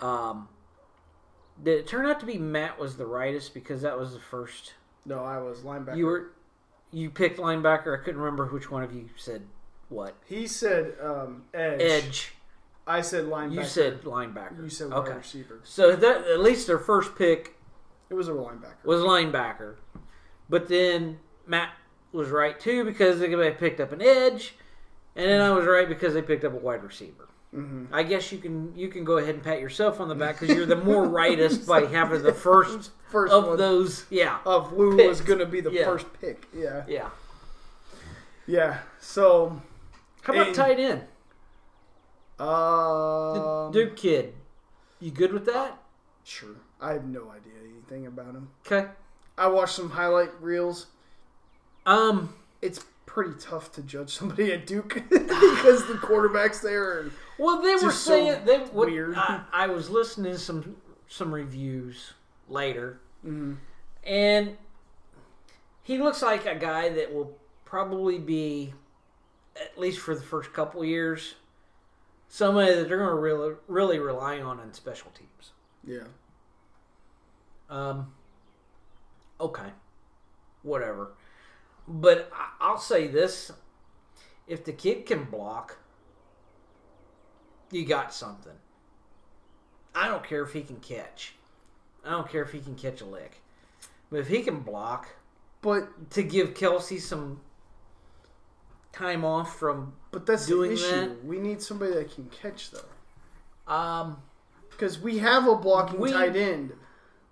Um, did it turn out to be Matt was the rightest because that was the first No, I was linebacker. you were you picked linebacker. I couldn't remember which one of you said what He said um, edge. edge. I said linebacker. You said linebacker. You said okay. wide receiver. So that, at least their first pick It was a linebacker. was linebacker, but then Matt was right too because they picked up an edge, and then I was right because they picked up a wide receiver. hmm I guess you can you can go ahead and pat yourself on the back because you're the more rightest by [laughs] having the first First of one those. Yeah, of who picked. was going to be the Yeah. first pick. Yeah. yeah. Yeah. So, How about tight end? Um, Duke kid, you good with that? Sure. I have no idea anything about him. Okay. I watched some highlight reels. Um. It's pretty tough to judge somebody at Duke [laughs] because the quarterbacks there are. Well, they were Just so saying they what, weird. I, I was listening to some some reviews later, Mm, and he looks like a guy that will probably be, at least for the first couple years, somebody that they're going to really really rely on in special teams. yeah. Um. Okay. Whatever. But I'll say this: if the kid can block, you got something. I don't care if he can catch. I don't care if he can catch a lick. But if he can block, But to give Kelce some time off from, but that's Doing the issue. that- We need somebody that can catch though, um, because we have a blocking We- tight end.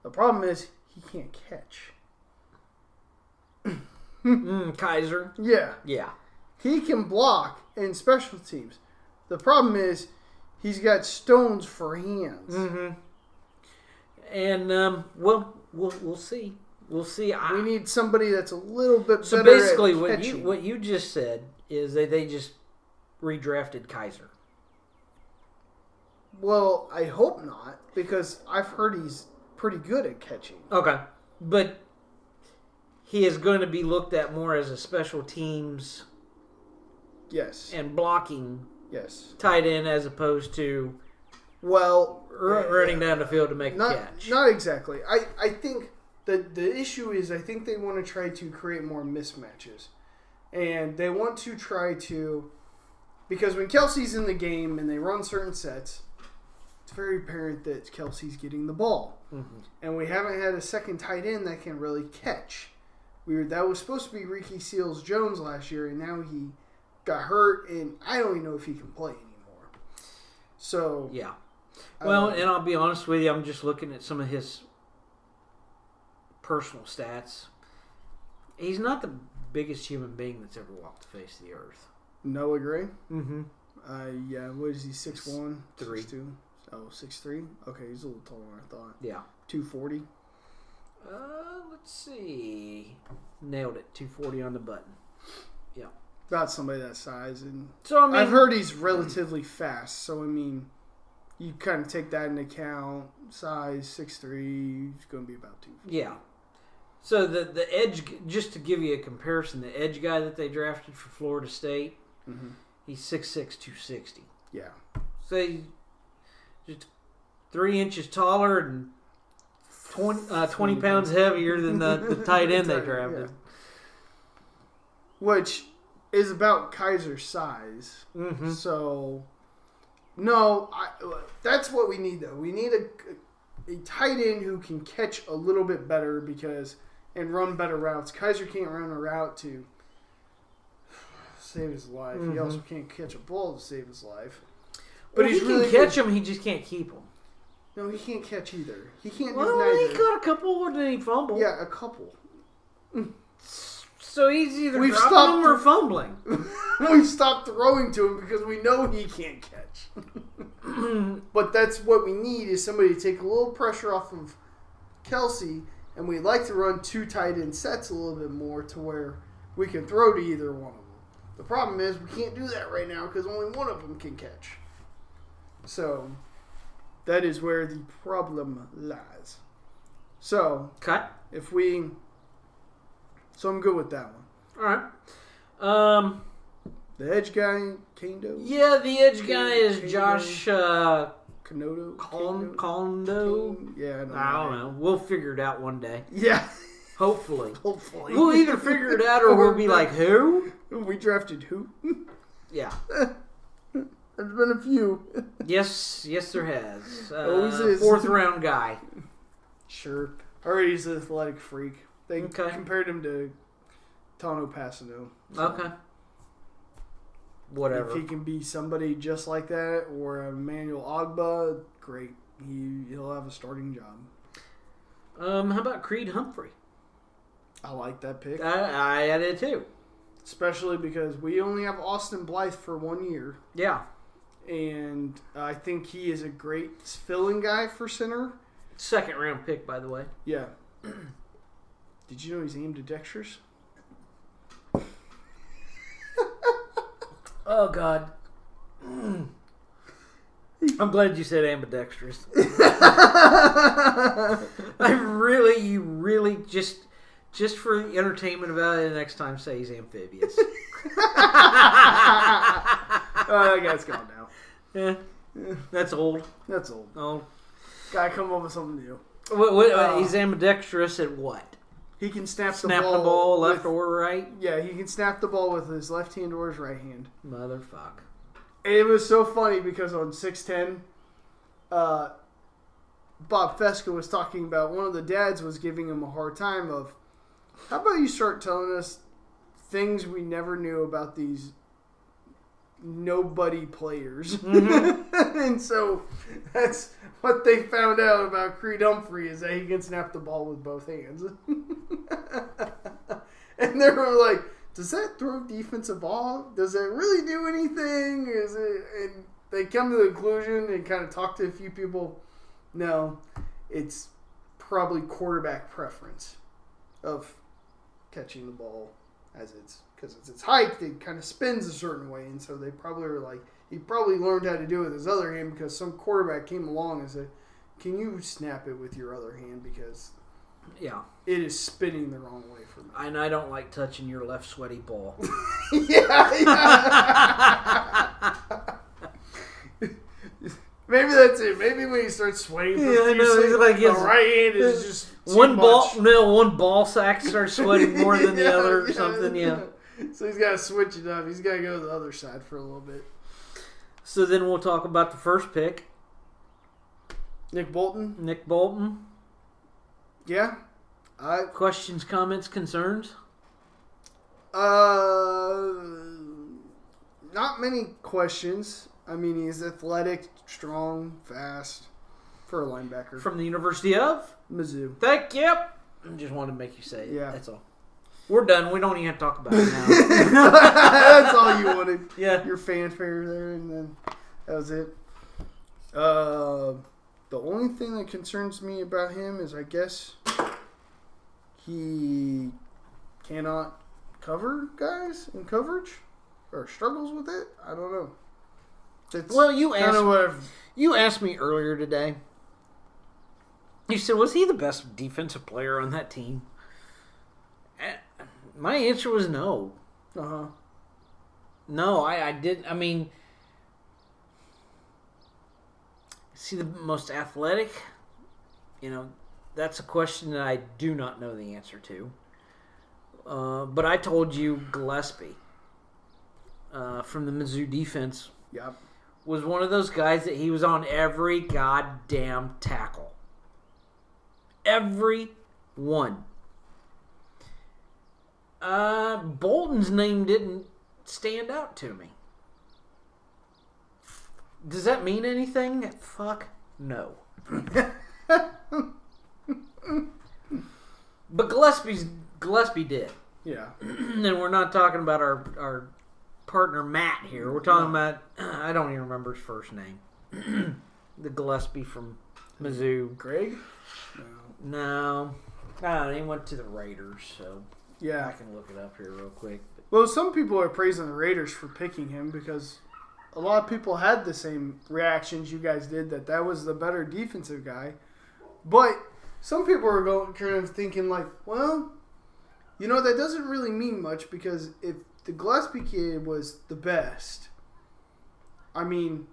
The problem is he can't catch. mm, Keizer. Yeah, Yeah. he can block in special teams. The problem is he's got stones for hands. Mm-hmm. And um, well, we'll we'll see. We'll see. I, We need somebody that's a little bit better. So basically, at what you what you just said is that they just redrafted Keizer. Well, I hope not because I've heard he's pretty good at catching. Okay, but he is going to be looked at more as a special teams Yes. and blocking Yes. tight end as opposed to Well, r- running down the field to make a not catch. not exactly. I I think the the issue is I think they want to try to create more mismatches, and they want to try to because when Kelce's in the game and they run certain sets, it's very apparent that Kelce's getting the ball, Mhm. and we haven't had a second tight end that can really catch. We were, that was supposed to be Ricky Seals Jones last year, and now he got hurt, and I don't even know if he can play anymore. So Yeah. Well, um, and I'll be honest with you, I'm just looking at some of his personal stats. He's not the biggest human being that's ever walked the face of the earth. Noah Gray. Mm-hmm. Uh, yeah, what is he? Six one, Three. six two. Oh, six three. Okay, he's a little taller than I thought. Yeah. Two forty. Uh, let's see. Nailed it. 240 on the button. Yeah. About somebody that size, and So I mean, I've heard he's relatively fast. So I mean, you kind of take that into account. Size six three. He's going to be about two. yeah. So the the edge, just to give you a comparison, the edge guy that they drafted for Florida State, Mm-hmm. he's 6'6", 260. Yeah. So he's just three inches taller and 20, uh, 20 pounds heavier than the, the [laughs] tight end they Tight end, drafted. Which is about Keizer's size. Mm-hmm. So, no, I, that's what we need though. We need a a tight end who can catch a little bit better because and run better routes. Keizer can't run a route to save his life. He Mhm. also can't catch a ball to save his life. But But he can really catch good. them. He just can't keep them. No, he can't catch either. He can't Well, do he got a couple and then he fumbled. Yeah, a couple. So he's either We've dropping stopped- them or fumbling. [laughs] we stopped throwing to him because we know he can't catch. [clears throat] but that's what we need is somebody to take a little pressure off of Kelce, and we like to run two tight end sets a little bit more to where we can throw to either one of them. The problem is we can't do that right now because only one of them can catch. So that is where the problem lies. So Cut. if we, so I'm good with that one. All right. Um. The edge guy, Kando, Yeah, the edge guy is Kano. Josh uh, Kanodo, Con- Kondo. Yeah, I don't. I don't know. We'll figure it out one day. Yeah, [laughs] Hopefully. hopefully. We'll either figure it out or we'll be like, [laughs] who? we drafted who? Yeah. [laughs] There's been a few. [laughs] Yes, yes, there has. Uh, Always is. Fourth round guy. Sure. Already he's an athletic freak. They Okay. compared him to Tanoh Kpassagnon. Okay. Whatever. If he can be somebody just like that or Emmanuel Ogbah, great. He he'll have a starting job. Um, how about Creed Humphrey? I like that pick, I, I did too. especially because we only have Austin Blythe for one year, Yeah. and I think he is a great filling guy for center. Second round pick, by the way. Yeah. [clears throat] Did you know he's ambidextrous? [laughs] Oh God. [clears throat] I'm glad you said ambidextrous. [laughs] I really, you really just, just for the entertainment value, the next time say he's amphibious. [laughs] Oh, that guy's gone now. yeah, that's old. That's old. Oh, Gotta come up with something new. what, what, Uh, he's ambidextrous at what? He can snap, Snap the ball. the ball left with- or right? Yeah, he can snap the ball with his left hand or his right hand. Motherfuck. And it was so funny because on 610, uh, Bob Fescoe was talking about one of the dads was giving him a hard time of, how about you start telling us things we never knew about these nobody players? Mm-hmm. [laughs] and so that's what they found out about Creed Humphrey is that he can snap the ball with both hands. [laughs] and they were like, does that throw defensive ball? Does it really do anything? Is it? And they come to the conclusion and kind of talk to a few people. No, it's probably quarterback preference of catching the ball as it's because it's its hiked. It kind of spins a certain way, and so they probably were like he probably learned how to do it with his other hand because some quarterback came along and said, "Can you snap it with your other hand because Yeah, it is spinning the wrong way for me." and I don't like touching your left sweaty ball. [laughs] yeah, yeah. [laughs] Maybe that's it. Maybe when he starts sweating Yeah, I know, it's like the his- right hand is just one ball, much. no, one ball sack starts [laughs] sweating more than the other, or yeah, something. Yeah. [laughs] So he's got to switch it up. He's got to go to the other side for a little bit. So then we'll talk about the first pick, Nick Bolton. Nick Bolton. Yeah. I Questions, comments, concerns? uh not many questions. I mean, he's athletic, strong, fast for a linebacker. From the University of? Mizzou. Thank you. I just wanted to make you say it. Yeah. That's all. We're done. We don't even have to talk about it now. [laughs] That's all you wanted. yeah. Your fanfare there, and then that was it. Uh, the only thing that concerns me about him is, I guess, he cannot cover guys in coverage or struggles with it. I don't know. That's Well, you asked I've. you asked me earlier today. You said, "Was he the best defensive player on that team?" Eh, My answer was no. Uh huh. No, I, I didn't. I mean, see the most athletic? You know, that's a question that I do not know the answer to. Uh, but I told you Gillespie uh, from the Mizzou defense Yep. Was one of those guys that he was on every goddamn tackle. Every one. Uh, Bolton's name didn't stand out to me. Does that mean anything? Fuck no. [laughs] but Gillespie's Gillespie did, Yeah. [clears throat] and we're not talking about our our partner Matt here. We're talking about [clears throat] I don't even remember his first name. [clears throat] the Gillespie from Mizzou. Greg? No. No, no, he went to the Raiders, so yeah, I can look it up here real quick. Well, some people are praising the Raiders for picking him because a lot of people had the same reactions you guys did that that was the better defensive guy. But some people are going kind of thinking like, well, you know that doesn't really mean much because if the Gillespie kid was the best, I mean,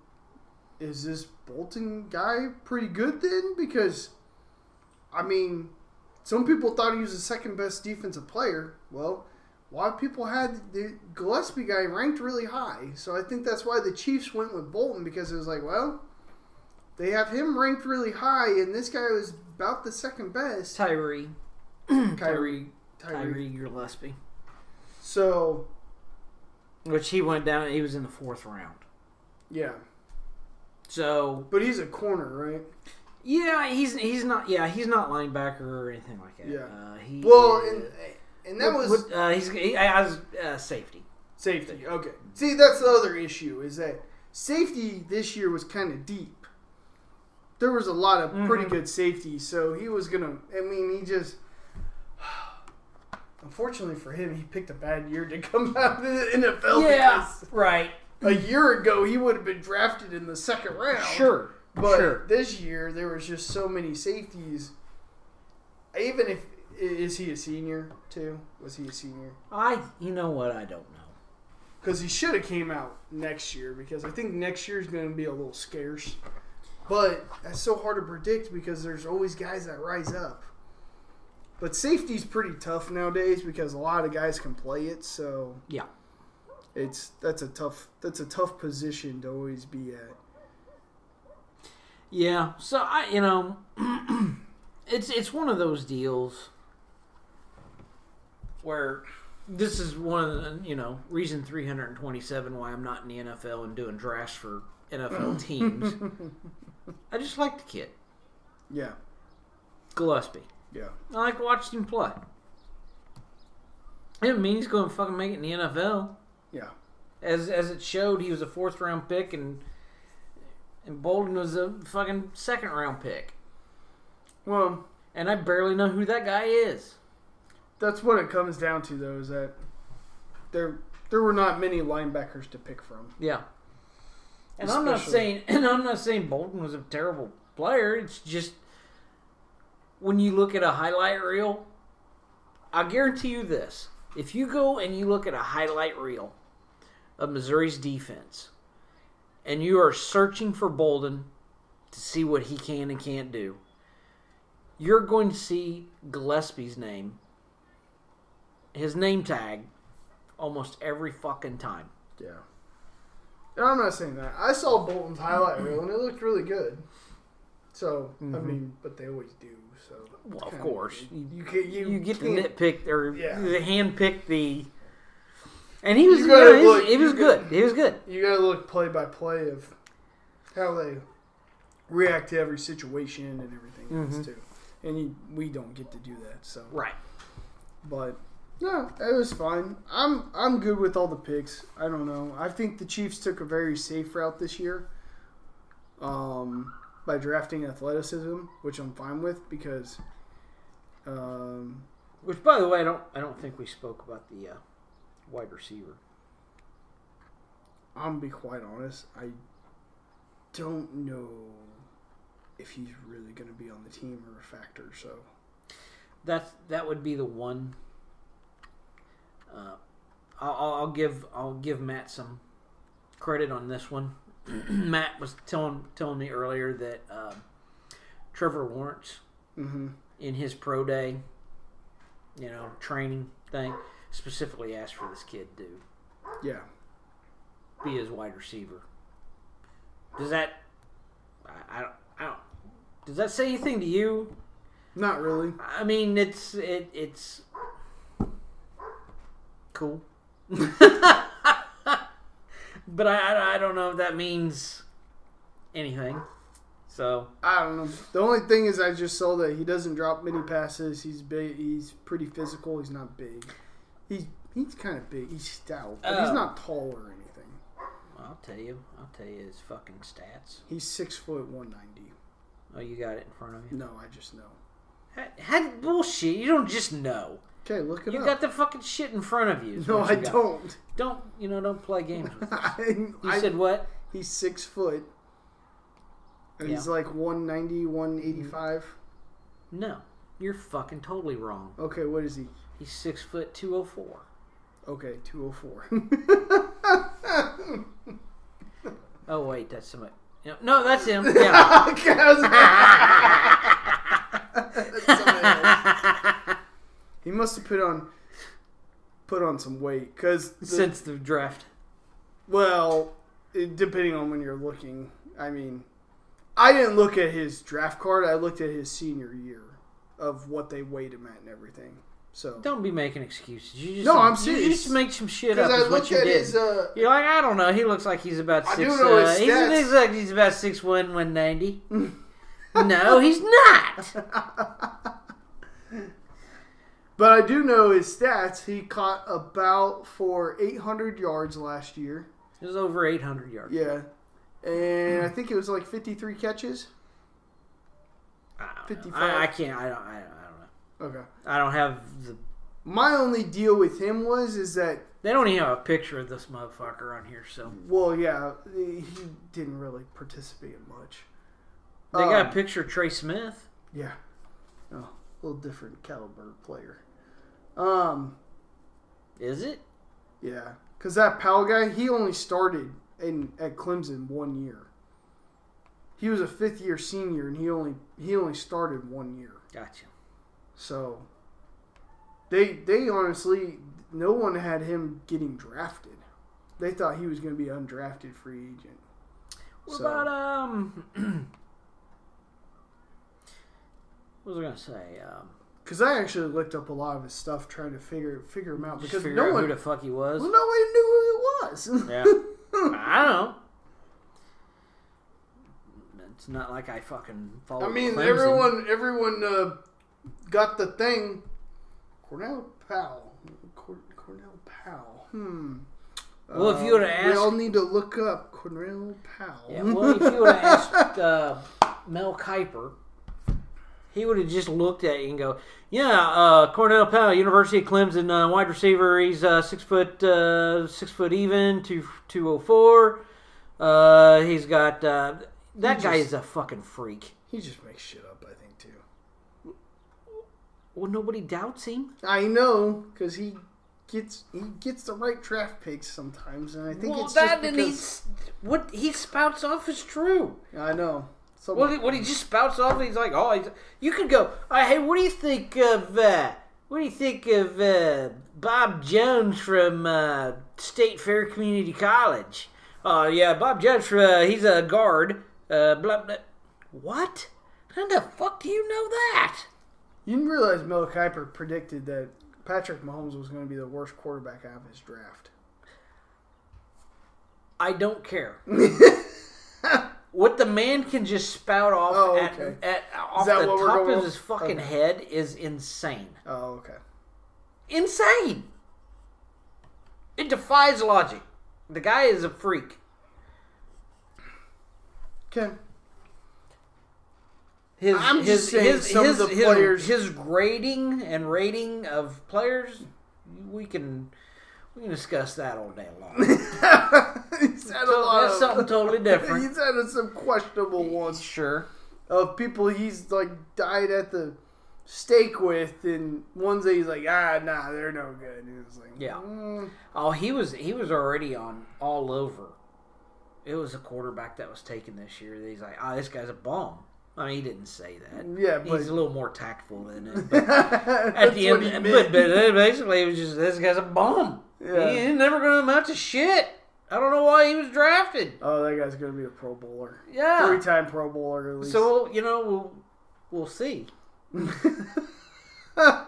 is this Bolton guy pretty good then? Because I mean, some people thought he was the second best defensive player. Well, a lot of people had the Gillespie guy ranked really high. So I think that's why the Chiefs went with Bolton because it was like, well, they have him ranked really high, and this guy was about the second best. Tyree, Kyrie. [clears throat] Tyree, Tyree. Tyree Gillespie, So which he went down. He was in the fourth round. yeah, So but he's a corner, right? yeah, he's he's not yeah he's not linebacker or anything like that. Yeah. uh, he Well, and and that what- was what, uh, he's he, uh, safety. safety. Okay, see that's the other issue is that safety this year was kind of deep. There was a lot of pretty Mhm. good safety, so he was gonna. I mean, he just. Unfortunately for him, he picked a bad year to [laughs] come out of the NFL. because right. a year ago he would have been drafted in the second round. Sure, But sure. this year there was just so many safeties. Even if is he a senior too? Was he a senior? I you know what I don't know. Because he should have came out next year. Because I think next year is going to be a little scarce. But that's so hard to predict because there's always guys that rise up. But safety's pretty tough nowadays because a lot of guys can play it. So Yeah. it's that's a tough that's a tough position to always be at. Yeah, so I you know [clears throat] it's it's one of those deals where this is one of the you know reason 327 why I'm not in the NFL and doing drafts for NFL [laughs] teams. I just like the kid Yeah, Gillespie. Yeah. I like watching him play. It mean he's going to fucking make it in the NFL. Yeah. As as it showed, he was a fourth round pick and and Bolton was a fucking second round pick. Well, And I barely know who that guy is. that's what it comes down to, though, is that there there were not many linebackers to pick from. Yeah. And I'm not saying [laughs] and I'm not saying Bolton was a terrible player. It's just when you look at a highlight reel, I guarantee you this. If you go and you look at a highlight reel of Missouri's defense and you are searching for Bolton to see what he can and can't do, you're going to see Gillespie's name, his name tag, almost every fucking time. Yeah. And I'm not saying that. I saw Bolton's highlight reel and it looked really good. So I Mhm. mean, but they always do. So Well, of course. you, you can you, you get to nitpick or Yeah. the hand pick the. And he was, You know, he was, look- he was good. He was good. You gotta look play by play of how they react to every situation and everything else Mhm. too. And you, we don't get to do that. So, Right. but no, it was fine. I'm I'm good with all the picks. I don't know. I think the Chiefs took a very safe route this year. Um, by drafting athleticism, which I'm fine with because. Um, Which, by the way, I don't. I don't think we spoke about the uh, wide receiver. I'm gonna be quite honest. I don't know if he's really gonna be on the team or a factor. So That's that would be the one. Uh, I'll I'll give I'll give Matt some credit on this one. [clears throat] Matt was telling telling me earlier that um Trevor Lawrence hmm in his pro day, you know, training thing, specifically asked for this kid to yeah, be his wide receiver. Does that? I, I don't. I don't. Does that say anything to you? Not really. I mean, it's it it's cool, [laughs] but I I- I don't know if that means anything. So I don't know. The only thing is, I just saw that he doesn't drop many passes. He's big. He's pretty physical. He's not big. He's he's kind of big. He's stout, but he's Oh. not tall or anything. I'll tell you, I'll tell you his fucking stats. He's six foot one ninety. Oh, you got it in front of you. No, I just know. Had bullshit. You don't just know. Okay, look it You up. got the fucking shit in front of you. is no, what I you got. don't. Don't you know? Don't play games with. [laughs] us. I, You I- said what? he's six foot. And he's Yeah. like 190, 185. No, you're fucking totally wrong. Okay, what is he? He's six foot two oh four. Okay, 204. [laughs] Oh wait, that's somebody. No, no, that's him. Yeah. [laughs] Okay, I was- That's somebody else. He must have put on put on some weight because Since the draft. well, it, depending on when you're looking. I mean, I didn't look at his draft card. I looked at his senior year of what they weighed him at and everything. So Don't be making excuses. You just No, I'm serious. You just make some shit up. because I Is what you at did. his uh, You're like, I don't know. He looks like he's about I six. do know his uh, he's, he stats. looks like he's about six one, one ninety. [laughs] no, he's not. [laughs] But I do know his stats. He caught about for 800 yards last year. It was over eight hundred yards. Yeah. And I think it was like 53 catches. I, don't know. 55. I, I can't. I don't. I, I don't know. Okay. I don't have the. My only deal with him was is that They don't even have a picture of this motherfucker on here, so well, yeah, he didn't really participate in much. they got a Um, picture of Trey Smith. Yeah. Oh, a little different caliber player. Um, Is it? yeah, because that Powell guy, he only started in at Clemson one year. He was a fifth year senior, and he only he only started one year. Gotcha. So they they honestly no one had him getting drafted. They thought he was going to be undrafted free agent. What So- about um? [clears throat] what was I gonna say? Um, Because I actually looked up a lot of his stuff trying to figure figure him out because figure no out one who the fuck he was. well, one knew who he was. Yeah. [laughs] I don't know. It's not like I fucking follow. I mean, Clemson. everyone everyone uh, got the thing. Cornell Powell. Cor- Cornell Powell. Hmm. Well, if you Uh, would've we all need to look up Cornell Powell. Yeah, well, if you would have [laughs] asked uh, Mel Kiper, he would have just looked at you and go, "Yeah, uh, Cornell Powell, University of Clemson, uh, wide receiver. He's uh, six foot, uh, six foot even, two two oh four. Uh, he's got uh, that He guy just- is a fucking freak. he just makes shit up, I think too. Well, nobody doubts him. I know because he gets he gets the right draft picks sometimes, and I think well, it's that just and he's what he spouts off is true. I know. So What he, what he just spouts off, he's like, oh, he's, you could go, "Uh, hey, what do you think of, uh, what do you think of uh, Bob Jones from uh, State Fair Community College? Oh, yeah, Bob Jones, uh, he's a guard. Uh, blah, blah. What? How the fuck do you know that? you didn't realize Mel Kiper predicted that Patrick Mahomes was going to be the worst quarterback out of his draft. I don't care. [laughs] what the man can just spout off Oh, at, okay. at, off the top of his fucking Okay. head is insane. Oh, okay. insane. It defies logic. The guy is a freak. Okay. His I'm just his saying his some of his, the his, players- his grading and rating of players, we can we can discuss that all day long. [laughs] he's had a lot that's of, something totally [laughs] different. He's had some questionable ones sure. of people he's like died at the stake with, and ones that he's like, ah, nah, they're no good. And it's like, Yeah. mm, Oh, he was he was already on all over. It was a quarterback that was taken this year. that He's like, oh, this guy's a bomb. I mean, he didn't say that. yeah, but He's a little more tactful than it. But [laughs] at the end, but, but basically, it was just this guy's a bomb. Yeah. He ain't never going to amount to shit. I don't know why he was drafted. oh, that guy's gonna be a Pro Bowler, Yeah. three-time Pro Bowler at least. So you know, we'll we'll see. [laughs] I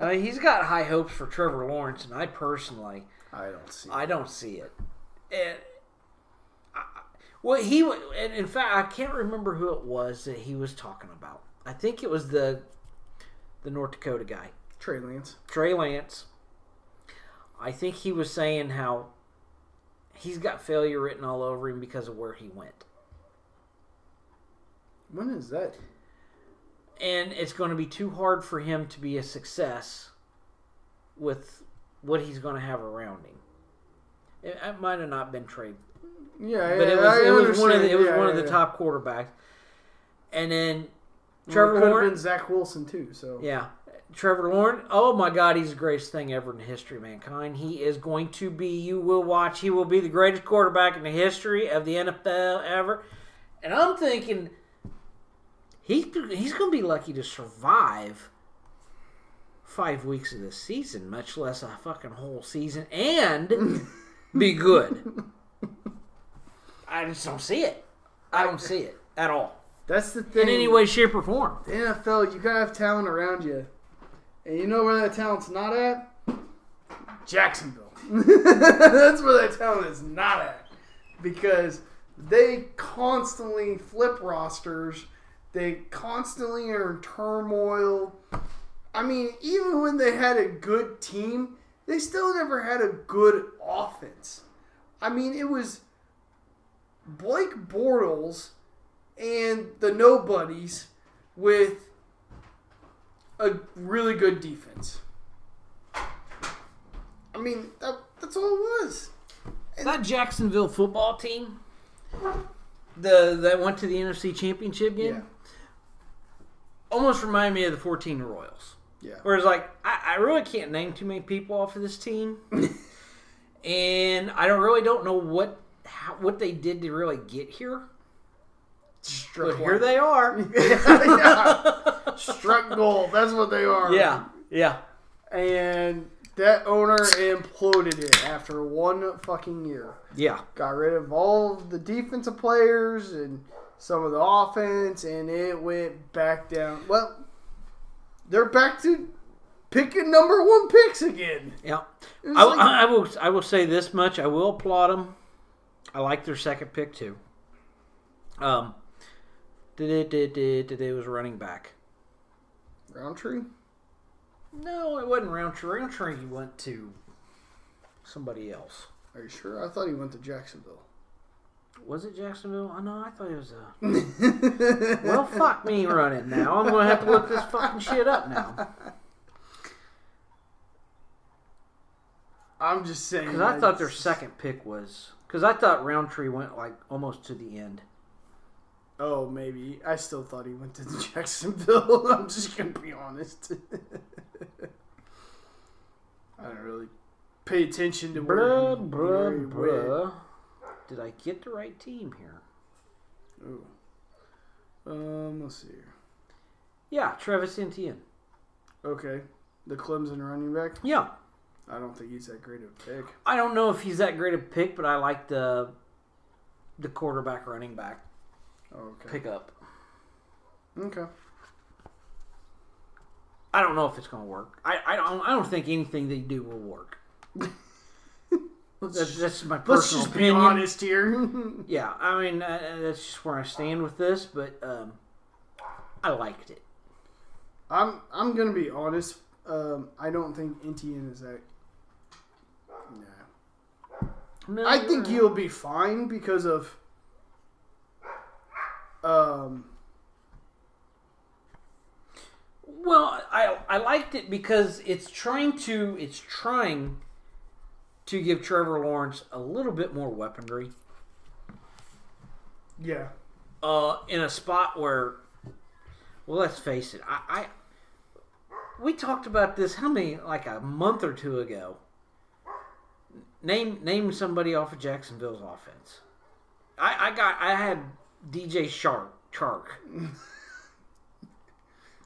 mean, he's got high hopes for Trevor Lawrence, and I personally, I don't see. I don't see it. And I, well, he and in fact, I can't remember who it was that he was talking about. I think it was the the North Dakota guy, Trey Lance. Trey Lance. I think he was saying how he's got failure written all over him because of where he went. When is that? and it's going to be too hard for him to be a success with what he's going to have around him. It, it might have not been Trey, Yeah, but yeah, it was I it was one of the, it was Yeah, one of the yeah. top quarterbacks, and then Well, Trevor it could have been Zach Wilson too. So Yeah, Trevor Lawrence. Oh my God, he's the greatest thing ever in the history of mankind. He is going to be. You will watch. He will be the greatest quarterback in the history of the NFL ever. And I'm thinking, he he's going to be lucky to survive five weeks of this season, much less a fucking whole season, and [laughs] be good. I just don't see it. I don't see it at all that's the thing. in any way, shape, or form. the NFL, you gotta have talent around you, and you know where that talent's not at? Jacksonville. [laughs] That's where that talent is not at, because they constantly flip rosters. They constantly are in turmoil. I mean, even when they had a good team, they still never had a good offense. I mean, it was Blake Bortles and the nobodies with a really good defense. I mean, that, that's all it was. that Jacksonville football team, the that went to the NFC Championship game, Yeah. almost reminded me of the 14 Royals. Yeah. Whereas, like, I, I really can't name too many people off of this team, [laughs] and I don't really don't know what how, what they did to really get here. But here they are. [laughs] yeah. Struck gold. That's what they are. yeah, yeah. And that owner imploded it after one fucking year. Yeah. Got rid of all of the defensive players and some of the offense, and it went back down. Well, they're back to picking number one picks again. Yeah. I, like- I, I will. I will say this much. I will applaud them. I like their second pick too. Um, did it? Did it? Did it was running back? Rountree? No, it wasn't Rountree. Rountree he went to somebody else. Are you sure? I thought he went to Jacksonville. Was it Jacksonville? Uh, oh, know. I thought it was uh, a. [laughs] Well, fuck me running now. I'm gonna have to look this fucking shit up now I'm just saying. because I thought their second pick was because I thought Rountree went like almost to the end. Oh, maybe. I still thought he went to [laughs] Jacksonville. [laughs] I'm just gonna be honest. [laughs] I don't really pay attention to Bruh, he- where he bruh, bruh. Did I get the right team here? Ooh. Um, let's see here. Yeah, Travis Etienne. Okay, the Clemson running back. Yeah, I don't think he's that great of a pick. I don't know if he's that great a pick, but I like the the quarterback running back Okay. pickup. Okay. I don't know if it's going to work. I, I don't I don't think anything they do will work. [laughs] That's, just, that's my let's personal just be opinion. honest here. [laughs] Yeah, I mean uh, that's just where I stand with this, but um, I liked it. I'm I'm gonna be honest. Um, I don't think Etienne is that. Nah. No, I think you'll be fine because of. Um. Well, I I liked it because it's trying to it's trying to give Trevor Lawrence a little bit more weaponry. Yeah. uh, in a spot where, well, let's face it, I, I we talked about this how many like a month or two ago. Name name somebody off of Jacksonville's offense. I, I got I had DJ Shark Chark. [laughs]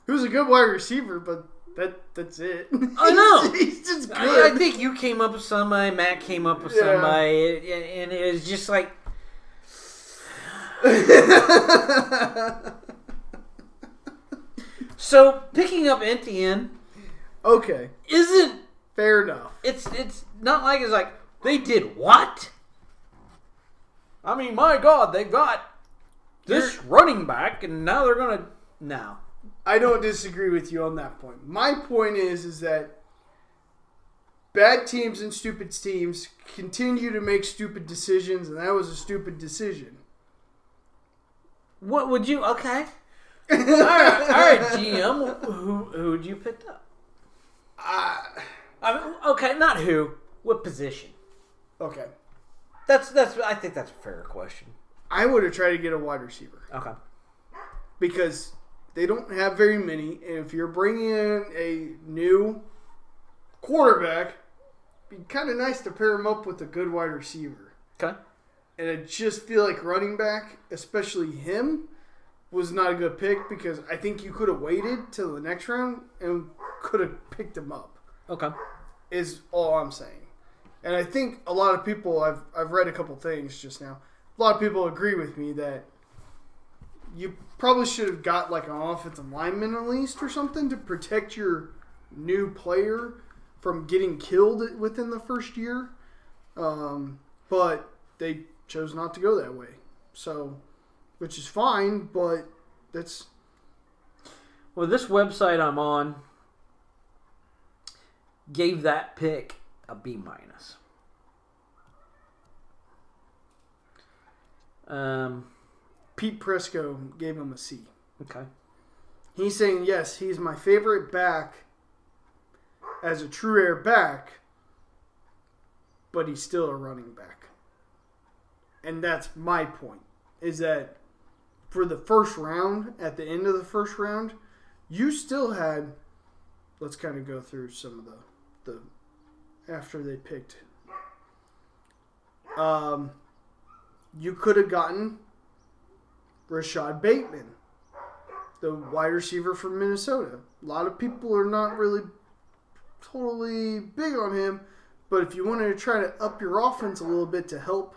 Who's a good wide receiver, but that that's it. [laughs] I know. he's, [laughs] he's just I, good. I think you came up with somebody, Matt came up with Yeah. somebody, and it was just like So picking up Etienne Okay, isn't fair enough. it's it's not like it's like they did what? I mean, my God, they got this running back, and now they're gonna now. I don't disagree with you on that point. My point is, is that bad teams and stupid teams continue to make stupid decisions, and that was a stupid decision. What would you? Okay, [laughs] all right, all right, GM. Who who would you pick up? Uh, I mean, okay, not who. What position? okay, That's that's. I think that's a fair question. I would have tried to get a wide receiver Okay. because they don't have very many, and if you're bringing in a new quarterback, it'd be kind of nice to pair him up with a good wide receiver. Okay. And I just feel like running back, especially him, was not a good pick because I think you could have waited till the next round and could have picked him up. Okay. Is all I'm saying. And I think a lot of people I've I've read a couple things just now. A lot of people agree with me that you probably should have got like an offensive lineman at least or something to protect your new player from getting killed within the first year. Um, but they chose not to go that way. So, which is fine, but that's Well, this website I'm on gave that pick a B minus. Um. Pete Prisco gave him a C. Okay. He's saying yes, he's my favorite back as a true air back, but he's still a running back. And that's my point. Is that for the first round, at the end of the first round, you still had let's kind of go through some of the the after they picked. Um you could have gotten Rashod Bateman the wide receiver from Minnesota. A lot of people are not really totally big on him, but if you wanted to try to up your offense a little bit to help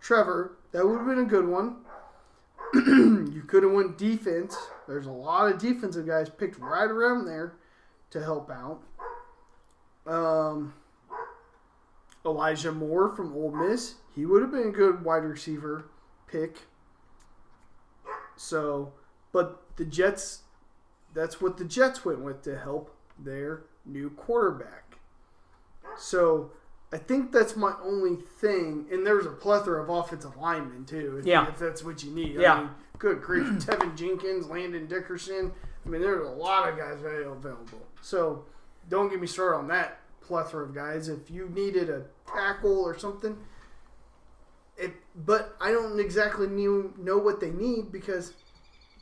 Trevor, that would have been a good one. [clears throat] you could have went defense. There's a lot of defensive guys picked right around there to help out. Um, Elijah Moore from Ole Miss, he would have been a good wide receiver pick. So, but the Jets, that's what the Jets went with to help their new quarterback. So, I think that's my only thing. And there's a plethora of offensive linemen, too, if, Yeah. if that's what you need. Yeah. I mean, good grief. [clears throat] Teven Jenkins, Landon Dickerson. I mean, there's a lot of guys available. So, don't get me started on that plethora of guys. If you needed a tackle or something, but I don't exactly knew, know what they need because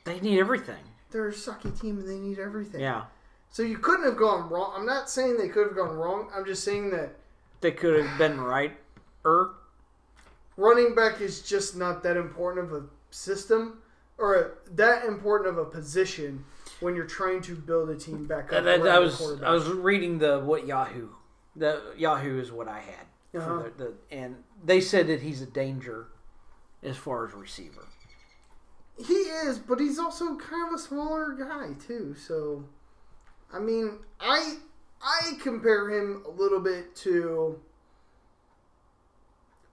They need everything. they're a sucky team and they need everything. Yeah. So you couldn't have gone wrong. I'm not saying they could have gone wrong. I'm just saying that They could have been right. Er. running back is just not that important of a system or a, that important of a position when you're trying to build a team back up. That, around I was. I was reading the what Yahoo. The Yahoo is what I had. Uh-huh. the, the, and they said that he's a danger as far as receiver. He is, but he's also kind of a smaller guy too. So, I mean, I I compare him a little bit to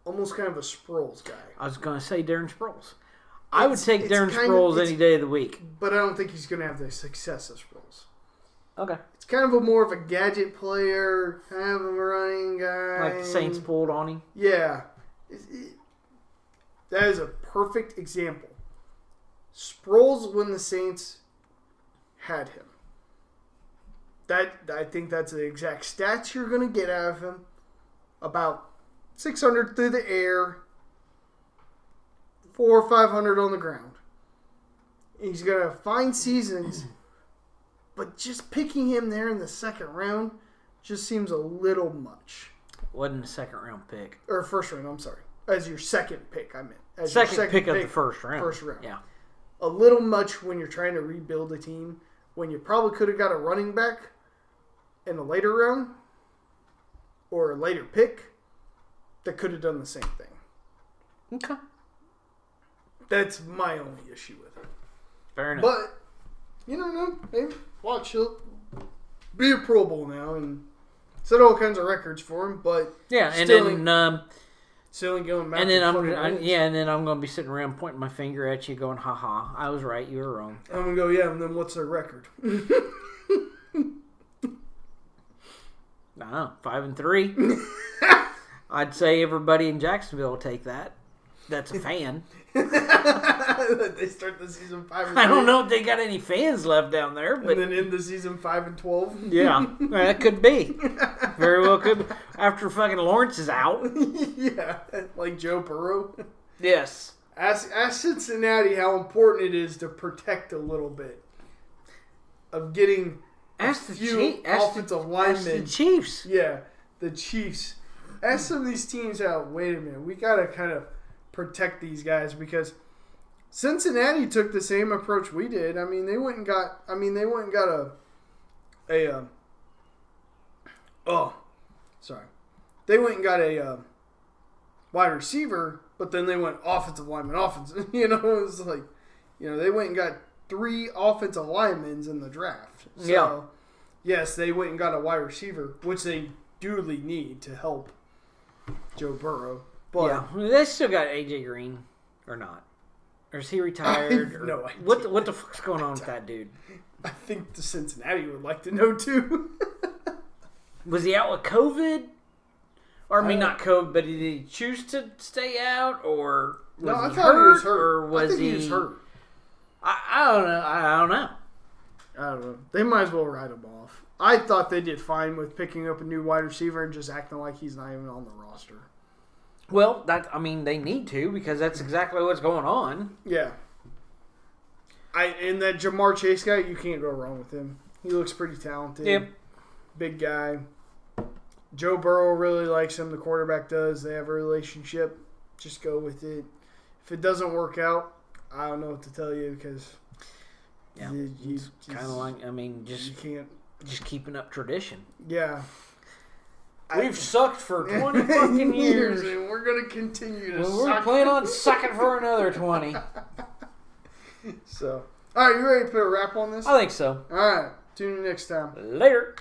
almost kind of a Sproles guy, I was going to say Darren Sproles. I would take Darren kind of- any day of the week. but I don't think he's going to have the success of Sproles. Okay. It's kind of a more of a gadget player, kind of a running guy. Like the Saints pulled on him. Yeah. It- that is a perfect example. Sproles when the Saints had him. That I think that's the exact stats you're going to get out of him. About 600 through the air, four or 500 on the ground. He's going to find seasons, but just picking him there in the second round just seems a little much Wasn't a second round pick. or first round. I'm sorry, as your second pick. I meant as your Second, pick of the first round. First round. Yeah. A little much when you're trying to rebuild a team when you probably could have got a running back in a later round or a later pick that could have done the same thing. Okay. That's my only issue with it. Fair enough. But you don't know. Maybe watch he'll be a Pro Bowl now and set all kinds of records for him, but Yeah, and Still then um, still going back. and then I'm fucking I, yeah, and then I'm gonna be sitting around pointing my finger at you, going, "Ha ha, I was right, you were wrong." I'm gonna go. Yeah, and then what's their record? I don't know, five and three. [laughs] I'd say everybody in Jacksonville will take that. That's a fan. [laughs] they start the season five. And I don't know if they got any fans left down there, And but then end the season five and twelve. yeah, [laughs] that could be. Very well could. Be. After fucking Lawrence is out. [laughs] yeah, like Joe Burrow. Yes. Ask, ask Cincinnati how important it is to protect a little bit of getting Ask the, few Chief, ask, the, offensive ask the. Chiefs. Yeah, the Chiefs. Ask some of these teams out. Wait a minute, we gotta kind of protect these guys because Cincinnati took the same approach we did. I mean, they went and got. I mean, they went and got a a. Um, oh, sorry. They went and got a uh, wide receiver, but then they went offensive lineman, offensive. [laughs] You know, it was like, you know, they went and got three offensive linemen in the draft. So, Yeah. Yes, they went and got a wide receiver, which they duly need to help Joe Burrow. But yeah, they still got AJ Green or not? Or is he retired? [laughs] or- no idea. What the, what the fuck's going on with that dude? I think the Cincinnati would like to know too. [laughs] Was he out with COVID? Or I mean, Uh, not COVID, but did he choose to stay out, or was no, I he thought hurt, he was hurt. or was he? he was hurt. I, I don't know. I, I don't know. I don't know. They might as well write him off. I thought they did fine with picking up a new wide receiver and just acting like he's not even on the roster. Well, that I mean, they need to because that's exactly what's going on. Yeah. I and that Ja'Marr Chase guy, you can't go wrong with him. He looks pretty talented. Yep. Big guy. Joe Burrow really likes him. The quarterback does. They have a relationship. Just go with it. If it doesn't work out, I don't know what to tell you because Yeah, you, you, kind of like I mean, just you can't. just keeping up tradition. Yeah. We've sucked for [laughs] twenty fucking years. and we're gonna continue to. Well, we're planning on [laughs] sucking for another twenty. So, all right, you ready to put a wrap on this? I think so. All right, tune in next time. Later.